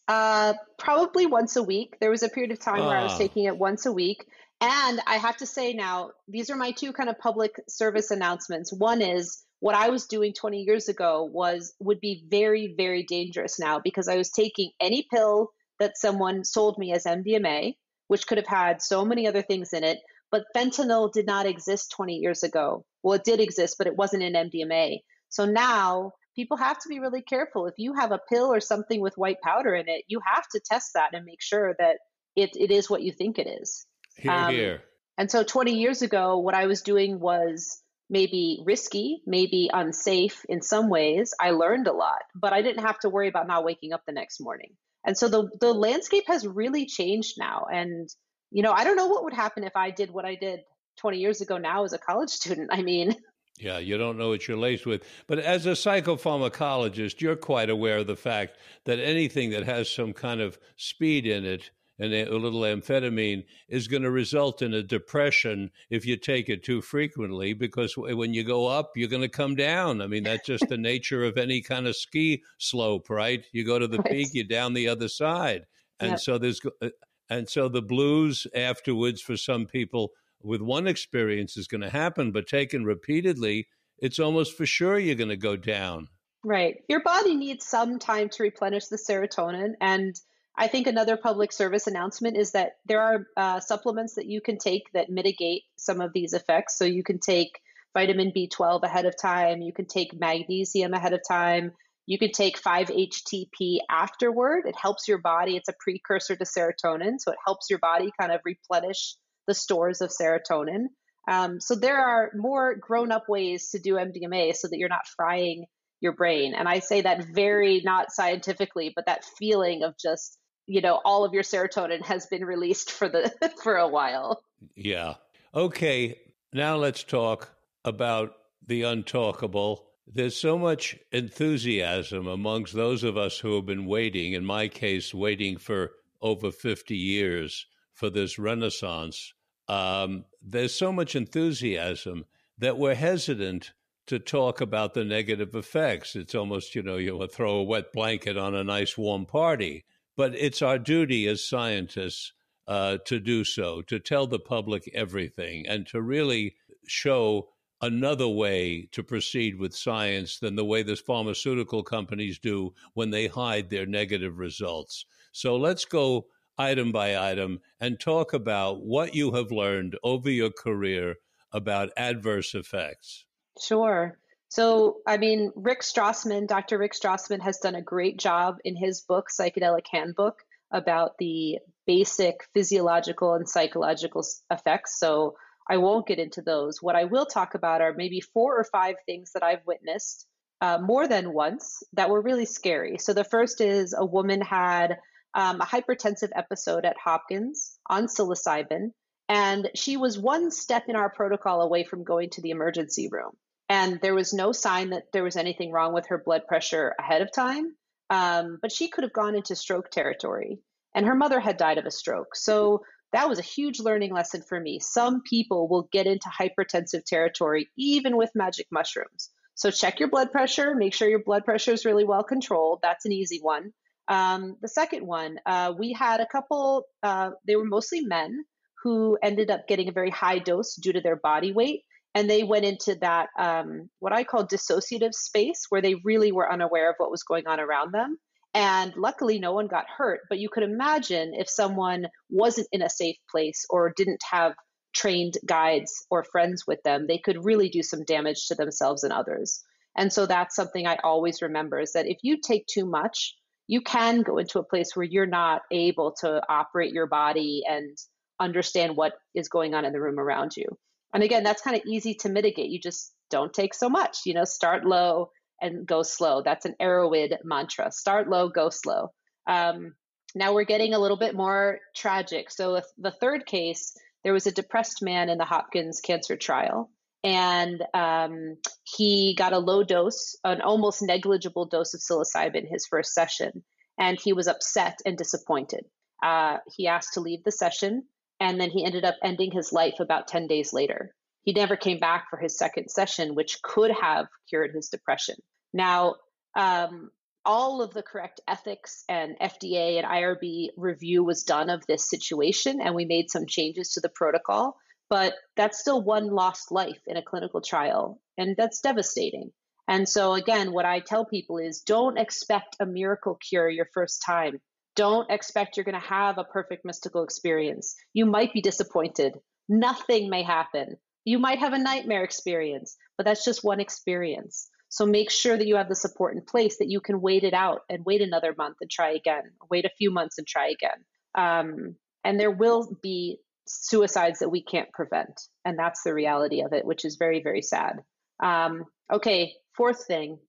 Uh, probably once a week. There was a period of time where I was ah. taking it once a week. And I have to say now, these are my two kind of public service announcements. One is what I was doing 20 years ago was would be very, very dangerous now because I was taking any pill that someone sold me as MDMA, which could have had so many other things in it. But fentanyl did not exist 20 years ago. Well, it did exist, but it wasn't in MDMA. So now people have to be really careful. If you have a pill or something with white powder in it, you have to test that and make sure that it, it is what you think it is. Here, um, here. And so 20 years ago, what I was doing was maybe risky, maybe unsafe in some ways. I learned a lot, but I didn't have to worry about not waking up the next morning. And so the the landscape has really changed now. And you know, I don't know what would happen if I did what I did 20 years ago now as a college student. I mean, yeah, you don't know what you're laced with. But as a psychopharmacologist, you're quite aware of the fact that anything that has some kind of speed in it and a little amphetamine is going to result in a depression if you take it too frequently because when you go up you're going to come down i mean that's just the nature of any kind of ski slope right you go to the right. peak you're down the other side and yep. so there's uh, and so the blues afterwards for some people with one experience is going to happen but taken repeatedly it's almost for sure you're going to go down right your body needs some time to replenish the serotonin and I think another public service announcement is that there are uh, supplements that you can take that mitigate some of these effects. So you can take vitamin B12 ahead of time, you can take magnesium ahead of time, you can take 5-HTP afterward. It helps your body, it's a precursor to serotonin, so it helps your body kind of replenish the stores of serotonin. Um, so there are more grown up ways to do MDMA so that you're not frying your brain. And I say that very not scientifically, but that feeling of just you know all of your serotonin has been released for the for a while yeah okay now let's talk about the untalkable there's so much enthusiasm amongst those of us who have been waiting in my case waiting for over 50 years for this renaissance um, there's so much enthusiasm that we're hesitant to talk about the negative effects. It's almost, you know, you throw a wet blanket on a nice warm party. But it's our duty as scientists uh, to do so, to tell the public everything, and to really show another way to proceed with science than the way the pharmaceutical companies do when they hide their negative results. So let's go item by item and talk about what you have learned over your career about adverse effects. Sure. So, I mean, Rick Strassman, Dr. Rick Strassman has done a great job in his book, Psychedelic Handbook, about the basic physiological and psychological effects. So, I won't get into those. What I will talk about are maybe four or five things that I've witnessed uh, more than once that were really scary. So, the first is a woman had um, a hypertensive episode at Hopkins on psilocybin, and she was one step in our protocol away from going to the emergency room. And there was no sign that there was anything wrong with her blood pressure ahead of time. Um, but she could have gone into stroke territory. And her mother had died of a stroke. So that was a huge learning lesson for me. Some people will get into hypertensive territory even with magic mushrooms. So check your blood pressure, make sure your blood pressure is really well controlled. That's an easy one. Um, the second one, uh, we had a couple, uh, they were mostly men who ended up getting a very high dose due to their body weight. And they went into that, um, what I call dissociative space, where they really were unaware of what was going on around them. And luckily, no one got hurt. But you could imagine if someone wasn't in a safe place or didn't have trained guides or friends with them, they could really do some damage to themselves and others. And so that's something I always remember is that if you take too much, you can go into a place where you're not able to operate your body and understand what is going on in the room around you. And again, that's kind of easy to mitigate. You just don't take so much, you know, start low and go slow. That's an Erowid mantra start low, go slow. Um, now we're getting a little bit more tragic. So, the third case, there was a depressed man in the Hopkins cancer trial and um, he got a low dose, an almost negligible dose of psilocybin his first session, and he was upset and disappointed. Uh, he asked to leave the session, and then he ended up ending his life about 10 days later. He never came back for his second session, which could have cured his depression. Now, um, all of the correct ethics and FDA and IRB review was done of this situation, and we made some changes to the protocol but that's still one lost life in a clinical trial, and that's devastating. And so, again, what I tell people is don't expect a miracle cure your first time. Don't expect you're going to have a perfect mystical experience. You might be disappointed. Nothing may happen. You might have a nightmare experience, but that's just one experience. So make sure that you have the support in place that you can wait it out and wait another month and try again, wait a few months and try again. Um, and there will be suicides that we can't prevent. And that's the reality of it, which is very, very sad. Um, okay, fourth thing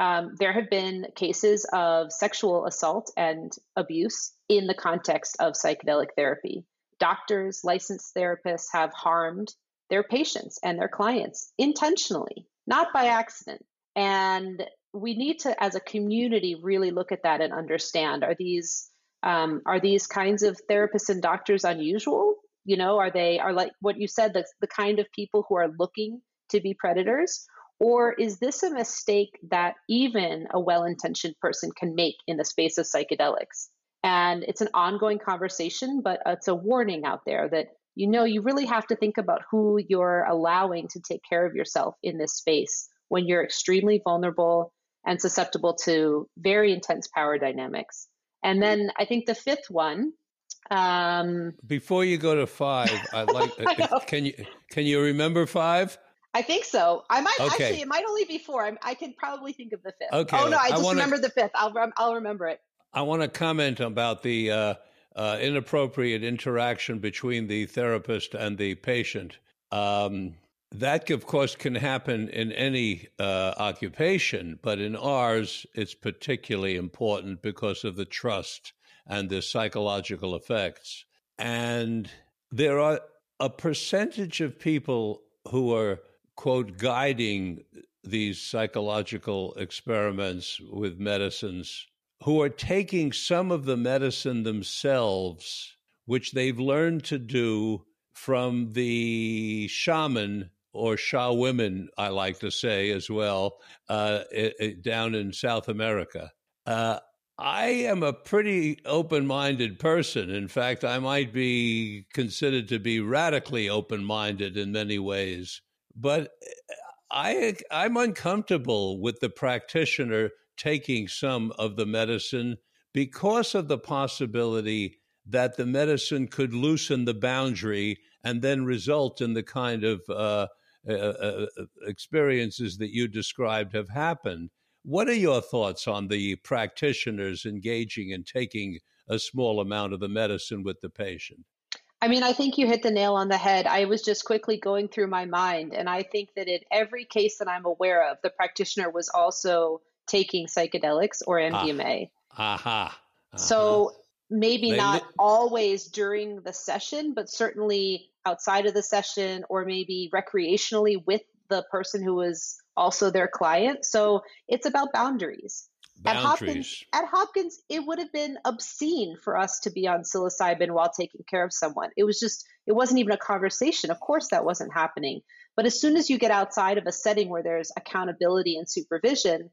um, there have been cases of sexual assault and abuse in the context of psychedelic therapy. Doctors, licensed therapists have harmed their patients and their clients intentionally, not by accident. And we need to, as a community, really look at that and understand are these um, are these kinds of therapists and doctors unusual you know are they are like what you said the, the kind of people who are looking to be predators? Or is this a mistake that even a well-intentioned person can make in the space of psychedelics? And it's an ongoing conversation but it's a warning out there that you know you really have to think about who you're allowing to take care of yourself in this space when you're extremely vulnerable and susceptible to very intense power dynamics. And then i think the fifth one um, Before you go to five, I'd like. can you can you remember five? I think so. I might okay. actually. It might only be four. I, I can probably think of the fifth. Okay. Oh no, I just I wanna, remember the fifth. I'll I'll remember it. I want to comment about the uh, uh, inappropriate interaction between the therapist and the patient. Um, that, of course, can happen in any uh, occupation, but in ours, it's particularly important because of the trust and the psychological effects. And there are a percentage of people who are, quote, guiding these psychological experiments with medicines who are taking some of the medicine themselves, which they've learned to do from the shaman or Sha women, I like to say as well, uh, it, down in South America. Uh, I am a pretty open minded person. In fact, I might be considered to be radically open minded in many ways. but I I'm uncomfortable with the practitioner taking some of the medicine because of the possibility that the medicine could loosen the boundary and then result in the kind of uh, uh, uh, experiences that you described have happened. What are your thoughts on the practitioners engaging in taking a small amount of the medicine with the patient? I mean, I think you hit the nail on the head. I was just quickly going through my mind, and I think that in every case that I'm aware of, the practitioner was also taking psychedelics or MDMA. Ah, aha. Uh-huh. So maybe they not always during the session, but certainly outside of the session or maybe recreationally with the person who was also their client. So it's about boundaries. Boundaries. At Hopkins, at Hopkins, it would have been obscene for us to be on psilocybin while taking care of someone. It was just, it wasn't even a conversation. Of course, that wasn't happening. But as soon as you get outside of a setting where there's accountability and supervision,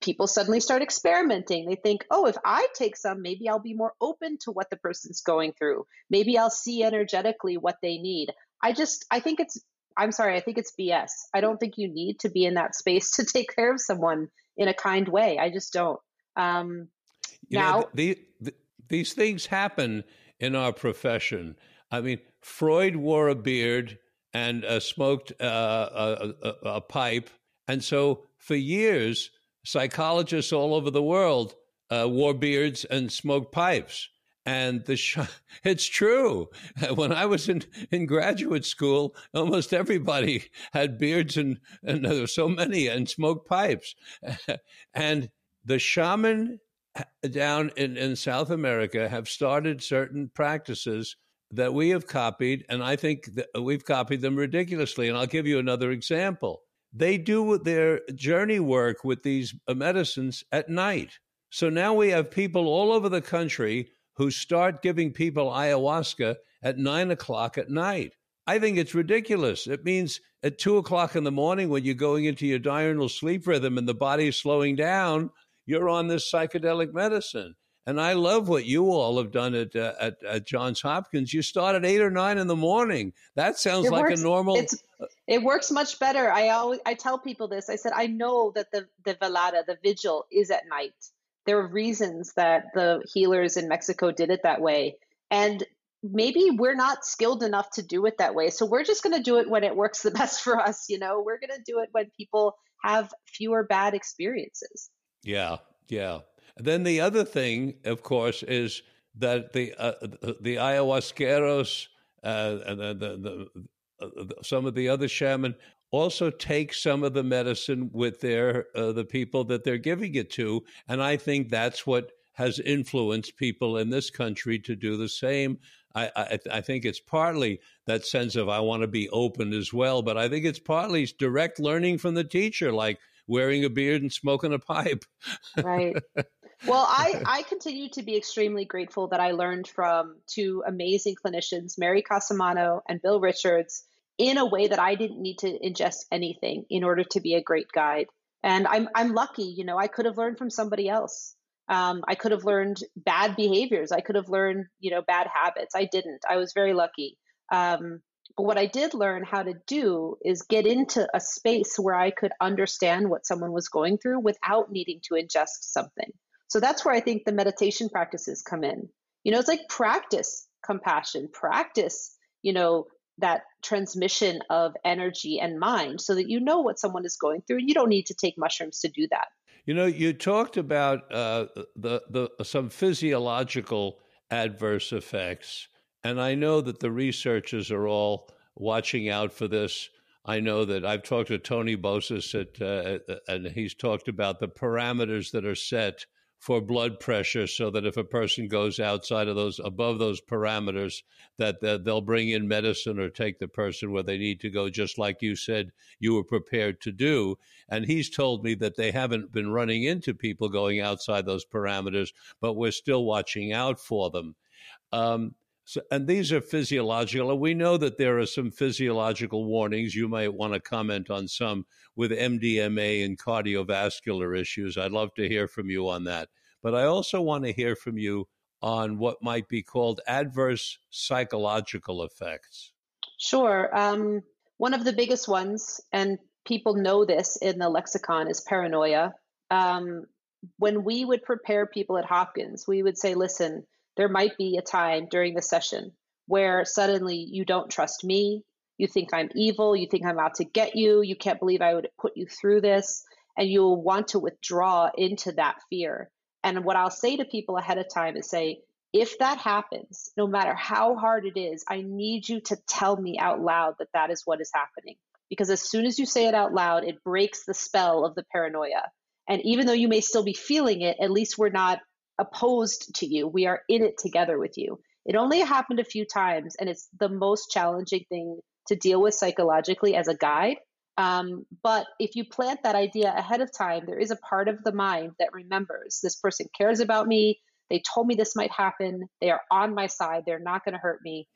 people suddenly start experimenting. They think, oh, if I take some, maybe I'll be more open to what the person's going through. Maybe I'll see energetically what they need. I just, I think it's, I'm sorry, I think it's BS. I don't think you need to be in that space to take care of someone in a kind way. I just don't. Um, you now, know, the, the, these things happen in our profession. I mean, Freud wore a beard and uh, smoked uh, a, a, a pipe. And so for years, psychologists all over the world uh, wore beards and smoked pipes. And the sh- it's true. When I was in, in graduate school, almost everybody had beards and, and there were so many and smoked pipes. and the shaman down in, in South America have started certain practices that we have copied, and I think we've copied them ridiculously. And I'll give you another example they do their journey work with these uh, medicines at night. So now we have people all over the country who start giving people ayahuasca at nine o'clock at night. I think it's ridiculous. It means at two o'clock in the morning, when you're going into your diurnal sleep rhythm and the body is slowing down, you're on this psychedelic medicine. And I love what you all have done at, uh, at, at Johns Hopkins. You start at eight or nine in the morning. That sounds it like works, a normal. it works much better. I always I tell people this. I said I know that the the velada, the vigil, is at night. There are reasons that the healers in Mexico did it that way, and maybe we're not skilled enough to do it that way. So we're just going to do it when it works the best for us. You know, we're going to do it when people have fewer bad experiences. Yeah, yeah. Then the other thing, of course, is that the uh, the ayahuasqueros, uh, the, the, the, some of the other shaman also take some of the medicine with their uh, the people that they're giving it to, and I think that's what has influenced people in this country to do the same. I, I, I think it's partly that sense of I want to be open as well, but I think it's partly direct learning from the teacher, like wearing a beard and smoking a pipe. Right. well, I, I continue to be extremely grateful that I learned from two amazing clinicians, Mary Cosimano and Bill Richards, in a way that I didn't need to ingest anything in order to be a great guide. And I'm I'm lucky, you know, I could have learned from somebody else. Um, I could have learned bad behaviors. I could have learned, you know, bad habits. I didn't. I was very lucky. Um, but what I did learn how to do is get into a space where I could understand what someone was going through without needing to ingest something. So that's where I think the meditation practices come in. You know, it's like practice compassion, practice, you know, that transmission of energy and mind so that you know what someone is going through and you don't need to take mushrooms to do that. You know, you talked about uh, the, the some physiological adverse effects, and I know that the researchers are all watching out for this. I know that I've talked to Tony Bossis at, uh, and he's talked about the parameters that are set for blood pressure so that if a person goes outside of those above those parameters that they'll bring in medicine or take the person where they need to go just like you said you were prepared to do. And he's told me that they haven't been running into people going outside those parameters but we're still watching out for them. Um, so, and these are physiological. We know that there are some physiological warnings. You might want to comment on some with MDMA and cardiovascular issues. I'd love to hear from you on that. But I also want to hear from you on what might be called adverse psychological effects. Sure. Um, One of the biggest ones, and people know this in the lexicon, is paranoia. Um, when we would prepare people at Hopkins, we would say, listen, there might be a time during the session where suddenly you don't trust me, you think I'm evil, you think I'm out to get you, you can't believe I would put you through this, and you'll want to withdraw into that fear. And what I'll say to people ahead of time is say, if that happens, no matter how hard it is, I need you to tell me out loud that that is what is happening. Because as soon as you say it out loud, it breaks the spell of the paranoia. And even though you may still be feeling it, at least we're not opposed to you. We are in it together with you. It only happened a few times, and it's the most challenging thing to deal with psychologically as a guide. Um, but if you plant that idea ahead of time, there is a part of the mind that remembers this person cares about me. They told me this might happen. They are on my side. They're not going to hurt me.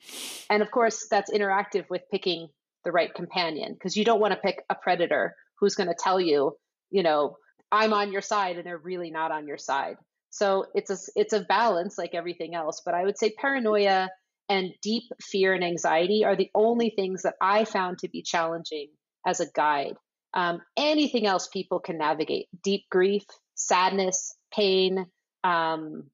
And of course, that's interactive with picking the right companion because you don't want to pick a predator who's going to tell you, you know, I'm on your side and they're really not on your side. So it's a it's a balance like everything else, but I would say paranoia and deep fear and anxiety are the only things that I found to be challenging as a guide. Um, anything else people can navigate deep grief, sadness, pain, um,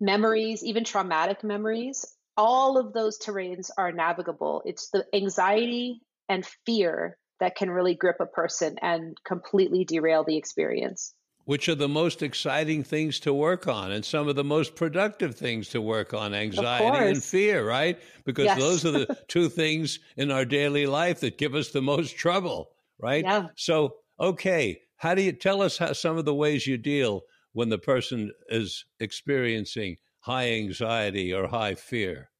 memories, even traumatic memories. All of those terrains are navigable. It's the anxiety and fear that can really grip a person and completely derail the experience which are the most exciting things to work on and some of the most productive things to work on anxiety and fear, right? Because yes. those are the two things in our daily life that give us the most trouble, right? Yeah. So, okay, how do you tell us how some of the ways you deal when the person is experiencing high anxiety or high fear?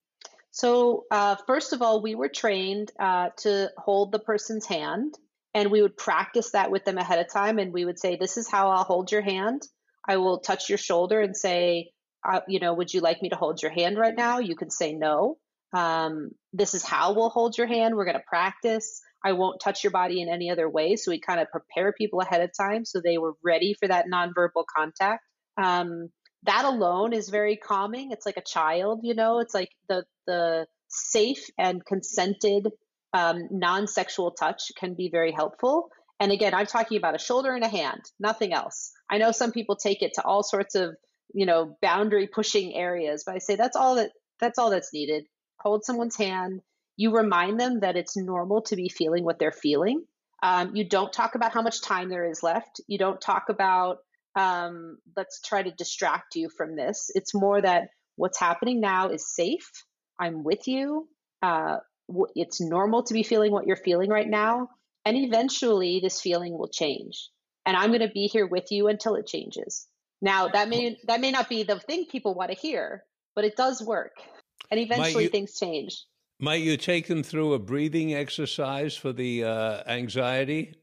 So, uh, first of all, we were trained uh, to hold the person's hand and we would practice that with them ahead of time and we would say this is how i'll hold your hand. I will touch your shoulder and say uh, you know would you like me to hold your hand right now? You can say no. Um, this is how we'll hold your hand. We're going to practice. I won't touch your body in any other way. So we kind of prepare people ahead of time so they were ready for that nonverbal contact. Um, that alone is very calming. It's like a child you know? It's like the the safe and consented um, non sexual touch can be very helpful. And again, I'm talking about a shoulder and a hand, nothing else. I know some people take it to all sorts of, you know, boundary pushing areas, but I say that's all that that's all that's needed. Hold someone's hand. You remind them that it's normal to be feeling what they're feeling. Um, you don't talk about how much time there is left. You don't talk about um, let's try to distract you from this. It's more that what's happening now is safe. I'm with you. Uh, it's normal to be feeling what you're feeling right now. And eventually, this feeling will change. And I'm going to be here with you until it changes. Now, that may that may not be the thing people want to hear, but it does work. And eventually, you, things change. Might you take them through a breathing exercise for the uh, anxiety?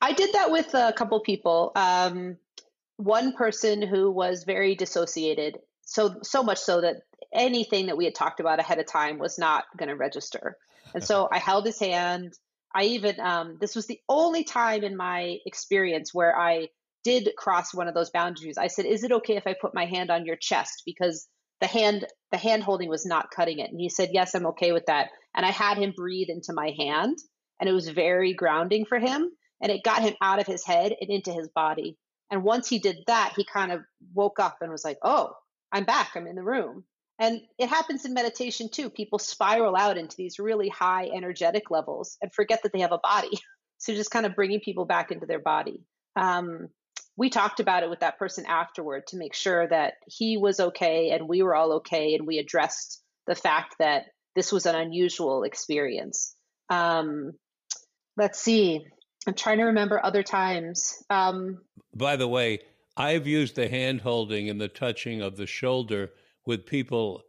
I did that with a couple people. Um, one person who was very dissociated, so so much so that anything that we had talked about ahead of time was not going to register. And so I held his hand. I even, um, this was the only time in my experience where I did cross one of those boundaries. I said, "Is it okay if I put my hand on your chest?" Because the hand, the hand holding was not cutting it. And he said, "Yes, I'm okay with that." And I had him breathe into my hand, and it was very grounding for him, and it got him out of his head and into his body. And once he did that, he kind of woke up and was like, "Oh, I'm back. I'm in the room." And it happens in meditation too. People spiral out into these really high energetic levels and forget that they have a body. so just kind of bringing people back into their body. Um, we talked about it with that person afterward to make sure that he was okay and we were all okay. And we addressed the fact that this was an unusual experience. Um, let's see. I'm trying to remember other times. Um, By the way, I've used the hand holding and the touching of the shoulder with people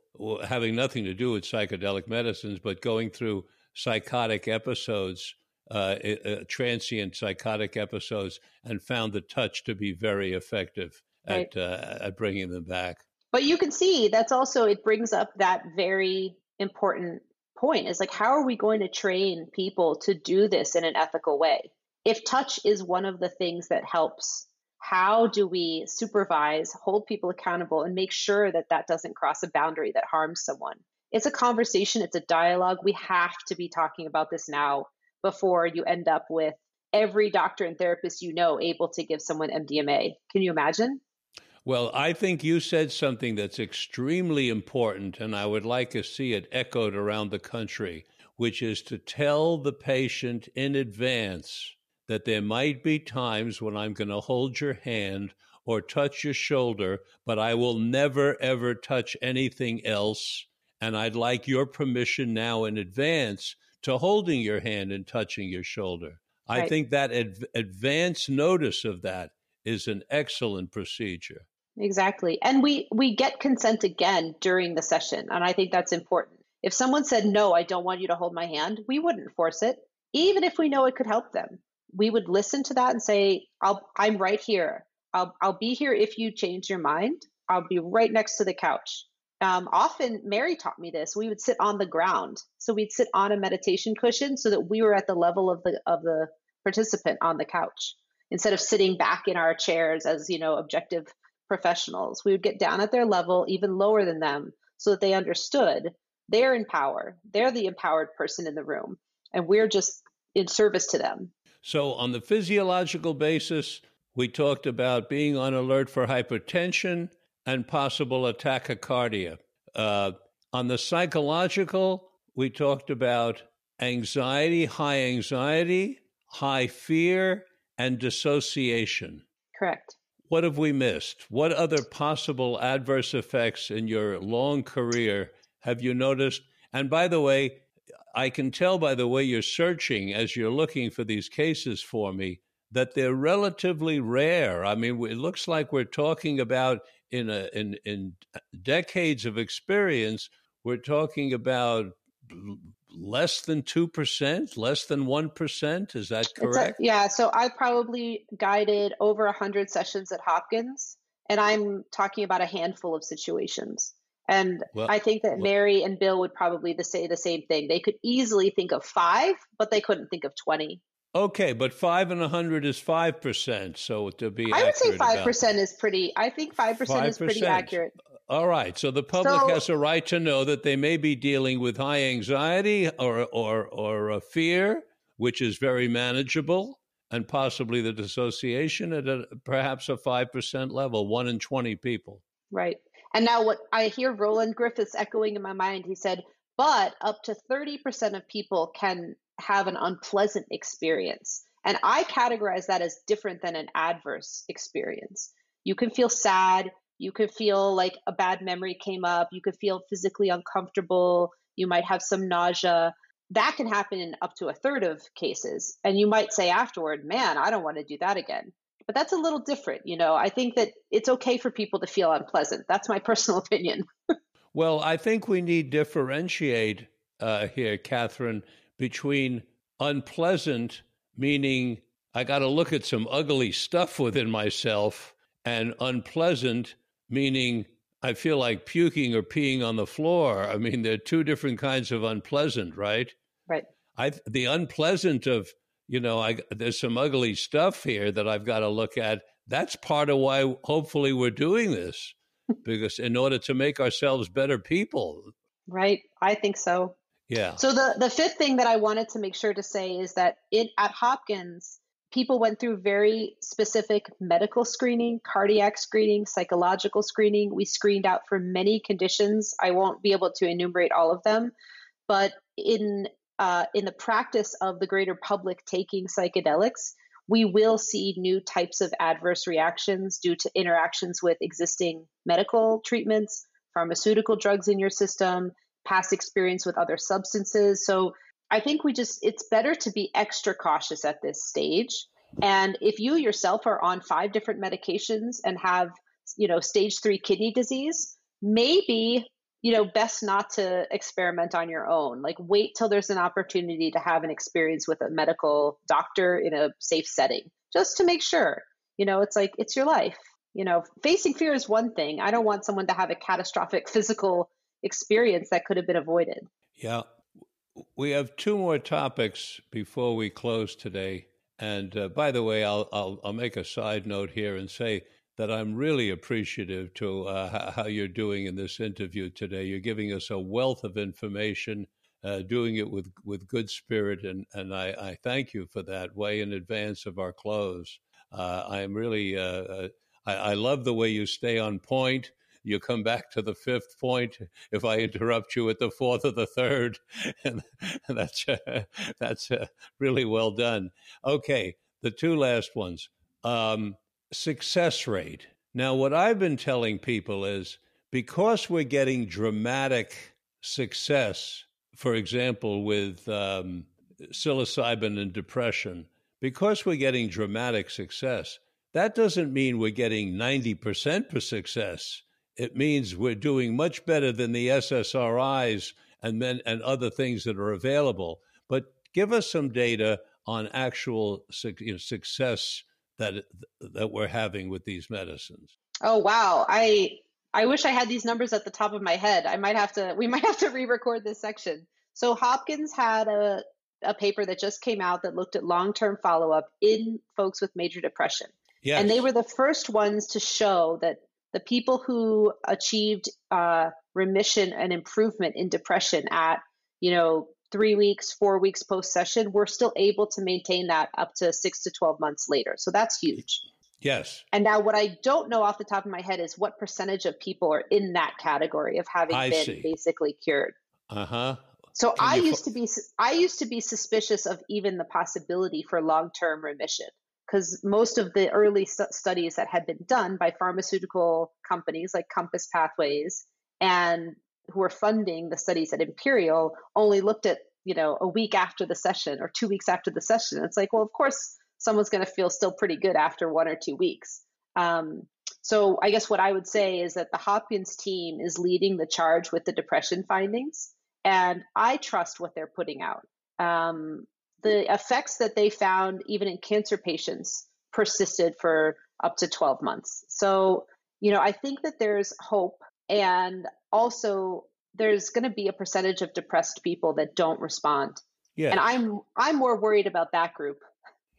having nothing to do with psychedelic medicines, but going through psychotic episodes, uh, uh, transient psychotic episodes, and found the touch to be very effective right. at uh, at bringing them back. But you can see that's also it brings up that very important point is like how are we going to train people to do this in an ethical way? If touch is one of the things that helps how do we supervise, hold people accountable, and make sure that that doesn't cross a boundary that harms someone? It's a conversation, it's a dialogue. We have to be talking about this now. before you end up with every doctor and therapist you know able to give someone MDMA. Can you imagine? Well, I think you said something that's extremely important, and I would like to see it echoed around the country, which is to tell the patient in advance that there might be times when I'm going to hold your hand or touch your shoulder, but I will never, ever touch anything else. And I'd like your permission now in advance to holding your hand and touching your shoulder. Right. I think that ad- advance notice of that is an excellent procedure. Exactly. And we we get consent again during the session, and I think that's important. If someone said no, I don't want you to hold my hand, we wouldn't force it, even if we know it could help them. We would listen to that and say, I'll, I'm right here. I'll, I'll be here if you change your mind. I'll be right next to the couch. Um, often, Mary taught me this. We would sit on the ground, so we'd sit on a meditation cushion so that we were at the level of the of the participant on the couch instead of sitting back in our chairs as you know objective professionals. We would get down at their level, even lower than them, so that they understood they're in power. They're the empowered person in the room, and we're just in service to them. So, on the physiological basis, we talked about being on alert for hypertension and possible tachycardia. Uh, on the psychological, we talked about anxiety, high anxiety, high fear, and dissociation. Correct. What have we missed? What other possible adverse effects in your long career have you noticed? And by the way, I can tell by the way you're searching as you're looking for these cases for me that they're relatively rare. I mean, it looks like we're talking about in a in in decades of experience, we're talking about less than 2%, less than 1%. Is that correct? A, yeah. So I probably guided over 100 sessions at Hopkins, and I'm talking about a handful of situations. And well, I think that well, Mary and Bill would probably say the same thing. They could easily think of five, but they couldn't think of 20. Okay, but five and a hundred is five percent. So to be, I would say five percent is pretty. I think five percent is pretty accurate. All right. So the public so, has a right to know that they may be dealing with high anxiety or or or a fear, which is very manageable, and possibly the dissociation at a, perhaps a five percent level, one in twenty people. Right. And now what I hear Roland Griffiths echoing in my mind, he said, but up to 30% of people can have an unpleasant experience. And I categorize that as different than an adverse experience. You can feel sad, you could feel like a bad memory came up, you could feel physically uncomfortable, you might have some nausea. That can happen in up to a third of cases. And you might say afterward, man, I don't want to do that again. But that's a little different. You know, I think that it's okay for people to feel unpleasant. That's my personal opinion. well, I think we need differentiate uh, here, Katherine, between unpleasant, meaning I got to look at some ugly stuff within myself, and unpleasant, meaning I feel like puking or peeing on the floor. I mean, there are two different kinds of unpleasant, right? Right. I the unpleasant of you know, I there's some ugly stuff here that I've got to look at. That's part of why hopefully we're doing this because in order to make ourselves better people. Right. I think so. Yeah. So the the fifth thing that I wanted to make sure to say is that it at Hopkins people went through very specific medical screening, cardiac screening, psychological screening. We screened out for many conditions. I won't be able to enumerate all of them, but in uh, in the practice of the greater public taking psychedelics, we will see new types of adverse reactions due to interactions with existing medical treatments, pharmaceutical drugs in your system, past experience with other substances. So I think we just, it's better to be extra cautious at this stage. And if you yourself are on five different medications and have, you know, stage three kidney disease, maybe, you know, best not to experiment on your own. Like wait till there's an opportunity to have an experience with a medical doctor in a safe setting, just to make sure. You know, it's like, it's your life. You know, facing fear is one thing. I don't want someone to have a catastrophic physical experience that could have been avoided. Yeah. We have two more topics before we close today. And uh, by the way, I'll, I'll, I'll make a side note here and say that I'm really appreciative to uh, how you're doing in this interview today. You're giving us a wealth of information, uh, doing it with, with good spirit, and, and I, I thank you for that way in advance of our close. Uh, I am really, uh, uh, I, I, love the way you stay on point. You come back to the fifth point if I interrupt you at the fourth or the third, and that's that's really well done. Okay, the two last ones. Um, success rate. Now, what I've been telling people is because we're getting dramatic success, for example, with um, psilocybin and depression, because we're getting dramatic success, that doesn't mean we're getting 90% for success. It means we're doing much better than the SSRIs and and other things that are available. But give us some data on actual you know, success that that we're having with these medicines. Oh wow, I I wish I had these numbers at the top of my head. I might have to we might have to re-record this section. So Hopkins had a a paper that just came out that looked at long-term follow-up in folks with major depression. Yes. And they were the first ones to show that the people who achieved uh, remission and improvement in depression at, you know, three weeks, four weeks post session, we're still able to maintain that up to six to 12 months later. So that's huge. Yes. And now, what I don't know off the top of my head is what percentage of people are in that category of having I been see. basically cured. Uh huh. So Can I used to be I used to be suspicious of even the possibility for long term remission because most of the early st- studies that had been done by pharmaceutical companies like Compass Pathways and who were funding the studies at Imperial only looked at you know a week after the session or two weeks after the session. It's like, well, of course, someone's going to feel still pretty good after one or two weeks. Um, so I guess what I would say is that the Hopkins team is leading the charge with the depression findings, and I trust what they're putting out. Um, the effects that they found, even in cancer patients, persisted for up to 12 months. So, you know, I think that there's hope and also there's going to be a percentage of depressed people that don't respond. Yeah. And I'm I'm more worried about that group.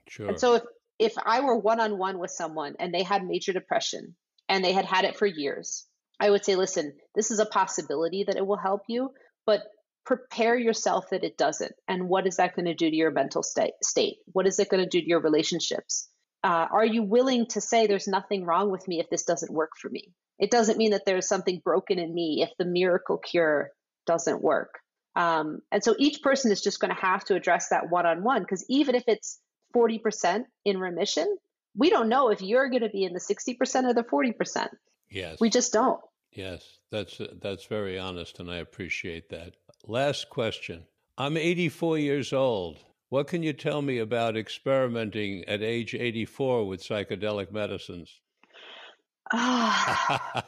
Sure. And so if if I were one on one with someone and they had major depression and they had had it for years, I would say, listen, this is a possibility that it will help you, but prepare yourself that it doesn't. And what is that going to do to your mental state? state? What is it going to do to your relationships? Uh, are you willing to say there's nothing wrong with me if this doesn't work for me? It doesn't mean that there's something broken in me if the miracle cure doesn't work. Um, and so each person is just going to have to address that one on one because even if it's 40% in remission, we don't know if you're going to be in the 60% or the 40%. Yes. We just don't. Yes, that's that's very honest and I appreciate that. Last question. I'm 84 years old. What can you tell me about experimenting at age 84 with psychedelic medicines?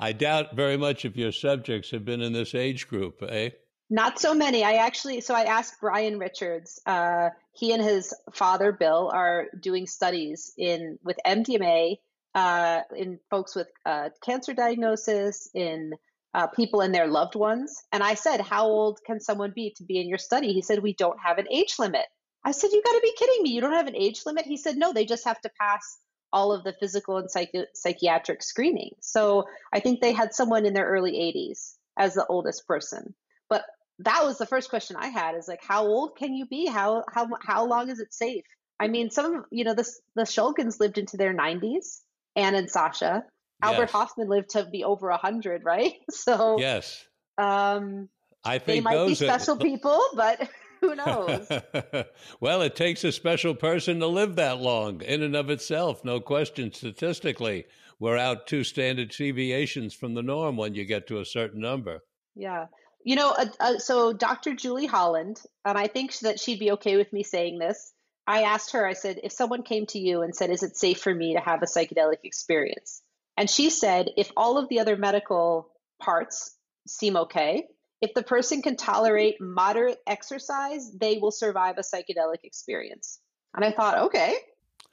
I doubt very much if your subjects have been in this age group, eh? Not so many. I actually, so I asked Brian Richards. Uh, he and his father Bill are doing studies in with MDMA uh, in folks with uh, cancer diagnosis, in uh, people and their loved ones. And I said, "How old can someone be to be in your study?" He said, "We don't have an age limit." I said, "You got to be kidding me! You don't have an age limit?" He said, "No, they just have to pass all of the physical and psych- psychiatric screening. So I think they had someone in their early 80s as the oldest person. But that was the first question I had is like, how old can you be? How how how long is it safe? I mean, some of you know the the Shulgins lived into their 90s, Anne and Sasha. Albert yes. Hofmann lived to be over 100, right? So yes, um, I think they might be special are... people, but Who knows? well, it takes a special person to live that long in and of itself, no question. Statistically, we're out two standard deviations from the norm when you get to a certain number. Yeah. You know, uh, uh, so Dr. Julie Holland, and I think that she'd be okay with me saying this. I asked her, I said, if someone came to you and said, is it safe for me to have a psychedelic experience? And she said, if all of the other medical parts seem okay, if the person can tolerate moderate exercise, they will survive a psychedelic experience. And I thought, okay,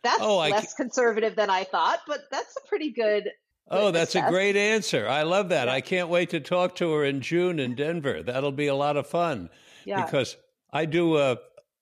that's oh, less conservative than I thought, but that's a pretty good. Oh, that's a great answer. I love that. Yeah. I can't wait to talk to her in June in Denver. That'll be a lot of fun. Yeah. Because I do a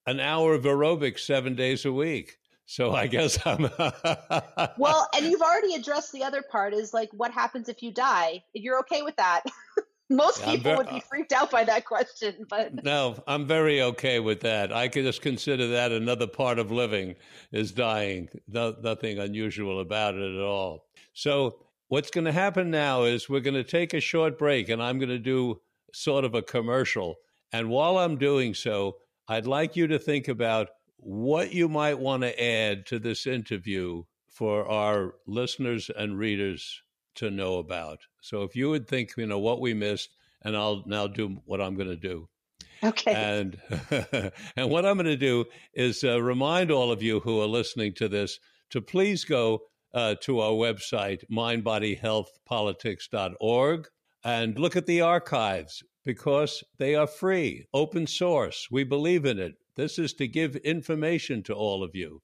an hour of aerobics seven days a week. So I guess I'm. well, and you've already addressed the other part is like what happens if you die? You're okay with that. Most people would be freaked out by that question, but no, I'm very okay with that. I can just consider that another part of living is dying. No, nothing unusual about it at all. So, what's going to happen now is we're going to take a short break, and I'm going to do sort of a commercial. And while I'm doing so, I'd like you to think about what you might want to add to this interview for our listeners and readers to know about. So if you would think, you know, what we missed, and I'll now do what I'm going to do. Okay. And and what I'm going to do is uh, remind all of you who are listening to this to please go uh, to our website mindbodyhealthpolitics.org and look at the archives because they are free, open source. We believe in it. This is to give information to all of you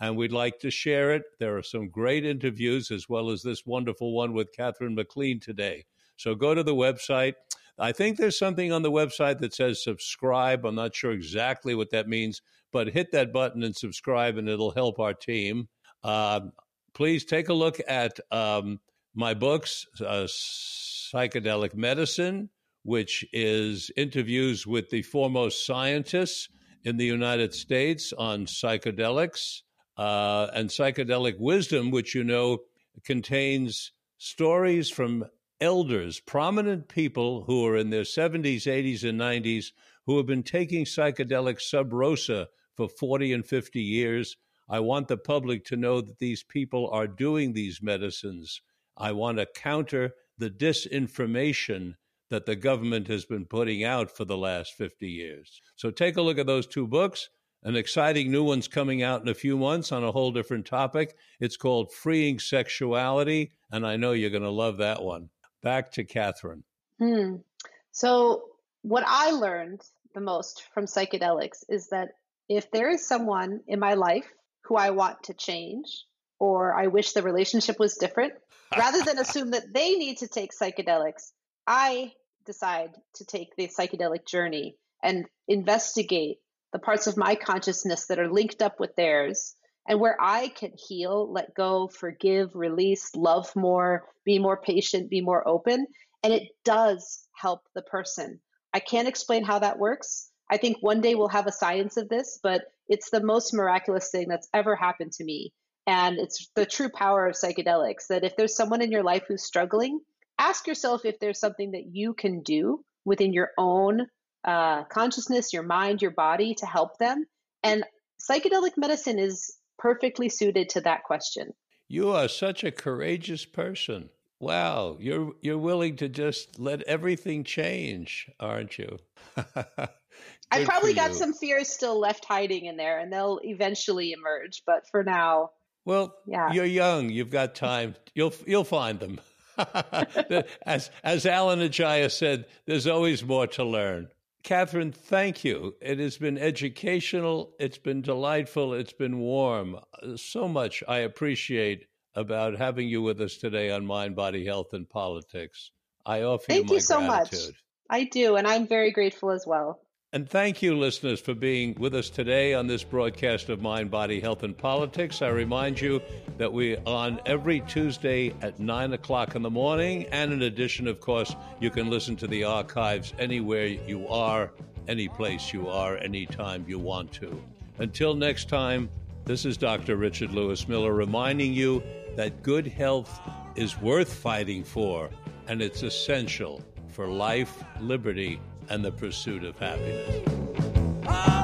and we'd like to share it. There are some great interviews as well as this wonderful one with Katherine MacLean today. So go to the website. I think there's something on the website that says subscribe. I'm not sure exactly what that means, but hit that button and subscribe, and it'll help our team. Uh, please take a look at um, my books, uh, Psychedelic Medicine, which is interviews with the foremost scientists in the United States on psychedelics uh, and psychedelic wisdom, which you know contains stories from elders, prominent people who are in their 70s, 80s, and 90s who have been taking psychedelic sub rosa for 40 and 50 years. I want the public to know that these people are doing these medicines. I want to counter the disinformation that the government has been putting out for the last 50 years. So take a look at those two books. An exciting new one's coming out in a few months on a whole different topic. It's called Freeing Sexuality, and I know you're going to love that one. Back to Katherine. Hmm. So, what I learned the most from psychedelics is that if there is someone in my life who I want to change, or I wish the relationship was different, rather than assume that they need to take psychedelics, I decide to take the psychedelic journey and investigate the parts of my consciousness that are linked up with theirs, and where I can heal, let go, forgive, release, love more, be more patient, be more open. And it does help the person. I can't explain how that works. I think one day we'll have a science of this, but it's the most miraculous thing that's ever happened to me. And it's the true power of psychedelics that if there's someone in your life who's struggling, ask yourself if there's something that you can do within your own uh, consciousness, your mind, your body to help them. And psychedelic medicine is perfectly suited to that question. You are such a courageous person. Wow, you're you're willing to just let everything change, aren't you? I probably got some fears still left hiding in there, and they'll eventually emerge. But for now, well, yeah. you're young. You've got time. You'll you'll find them. as as Alan Ajaia said, there's always more to learn. Katherine, thank you. It has been educational. It's been delightful. It's been warm. So much I appreciate about having you with us today on Mind, Body, Health, and Politics. I offer thank you my you so gratitude. much. I do, and I'm very grateful as well. And thank you, listeners, for being with us today on this broadcast of Mind, Body, Health, and Politics. I remind you that we're on every Tuesday at 9 o'clock in the morning. And in addition, of course, you can listen to the archives anywhere you are, any place you are, anytime you want to. Until next time, this is Dr. Richard Lewis Miller reminding you that good health is worth fighting for, and it's essential for life, liberty, and the pursuit of happiness. Ah!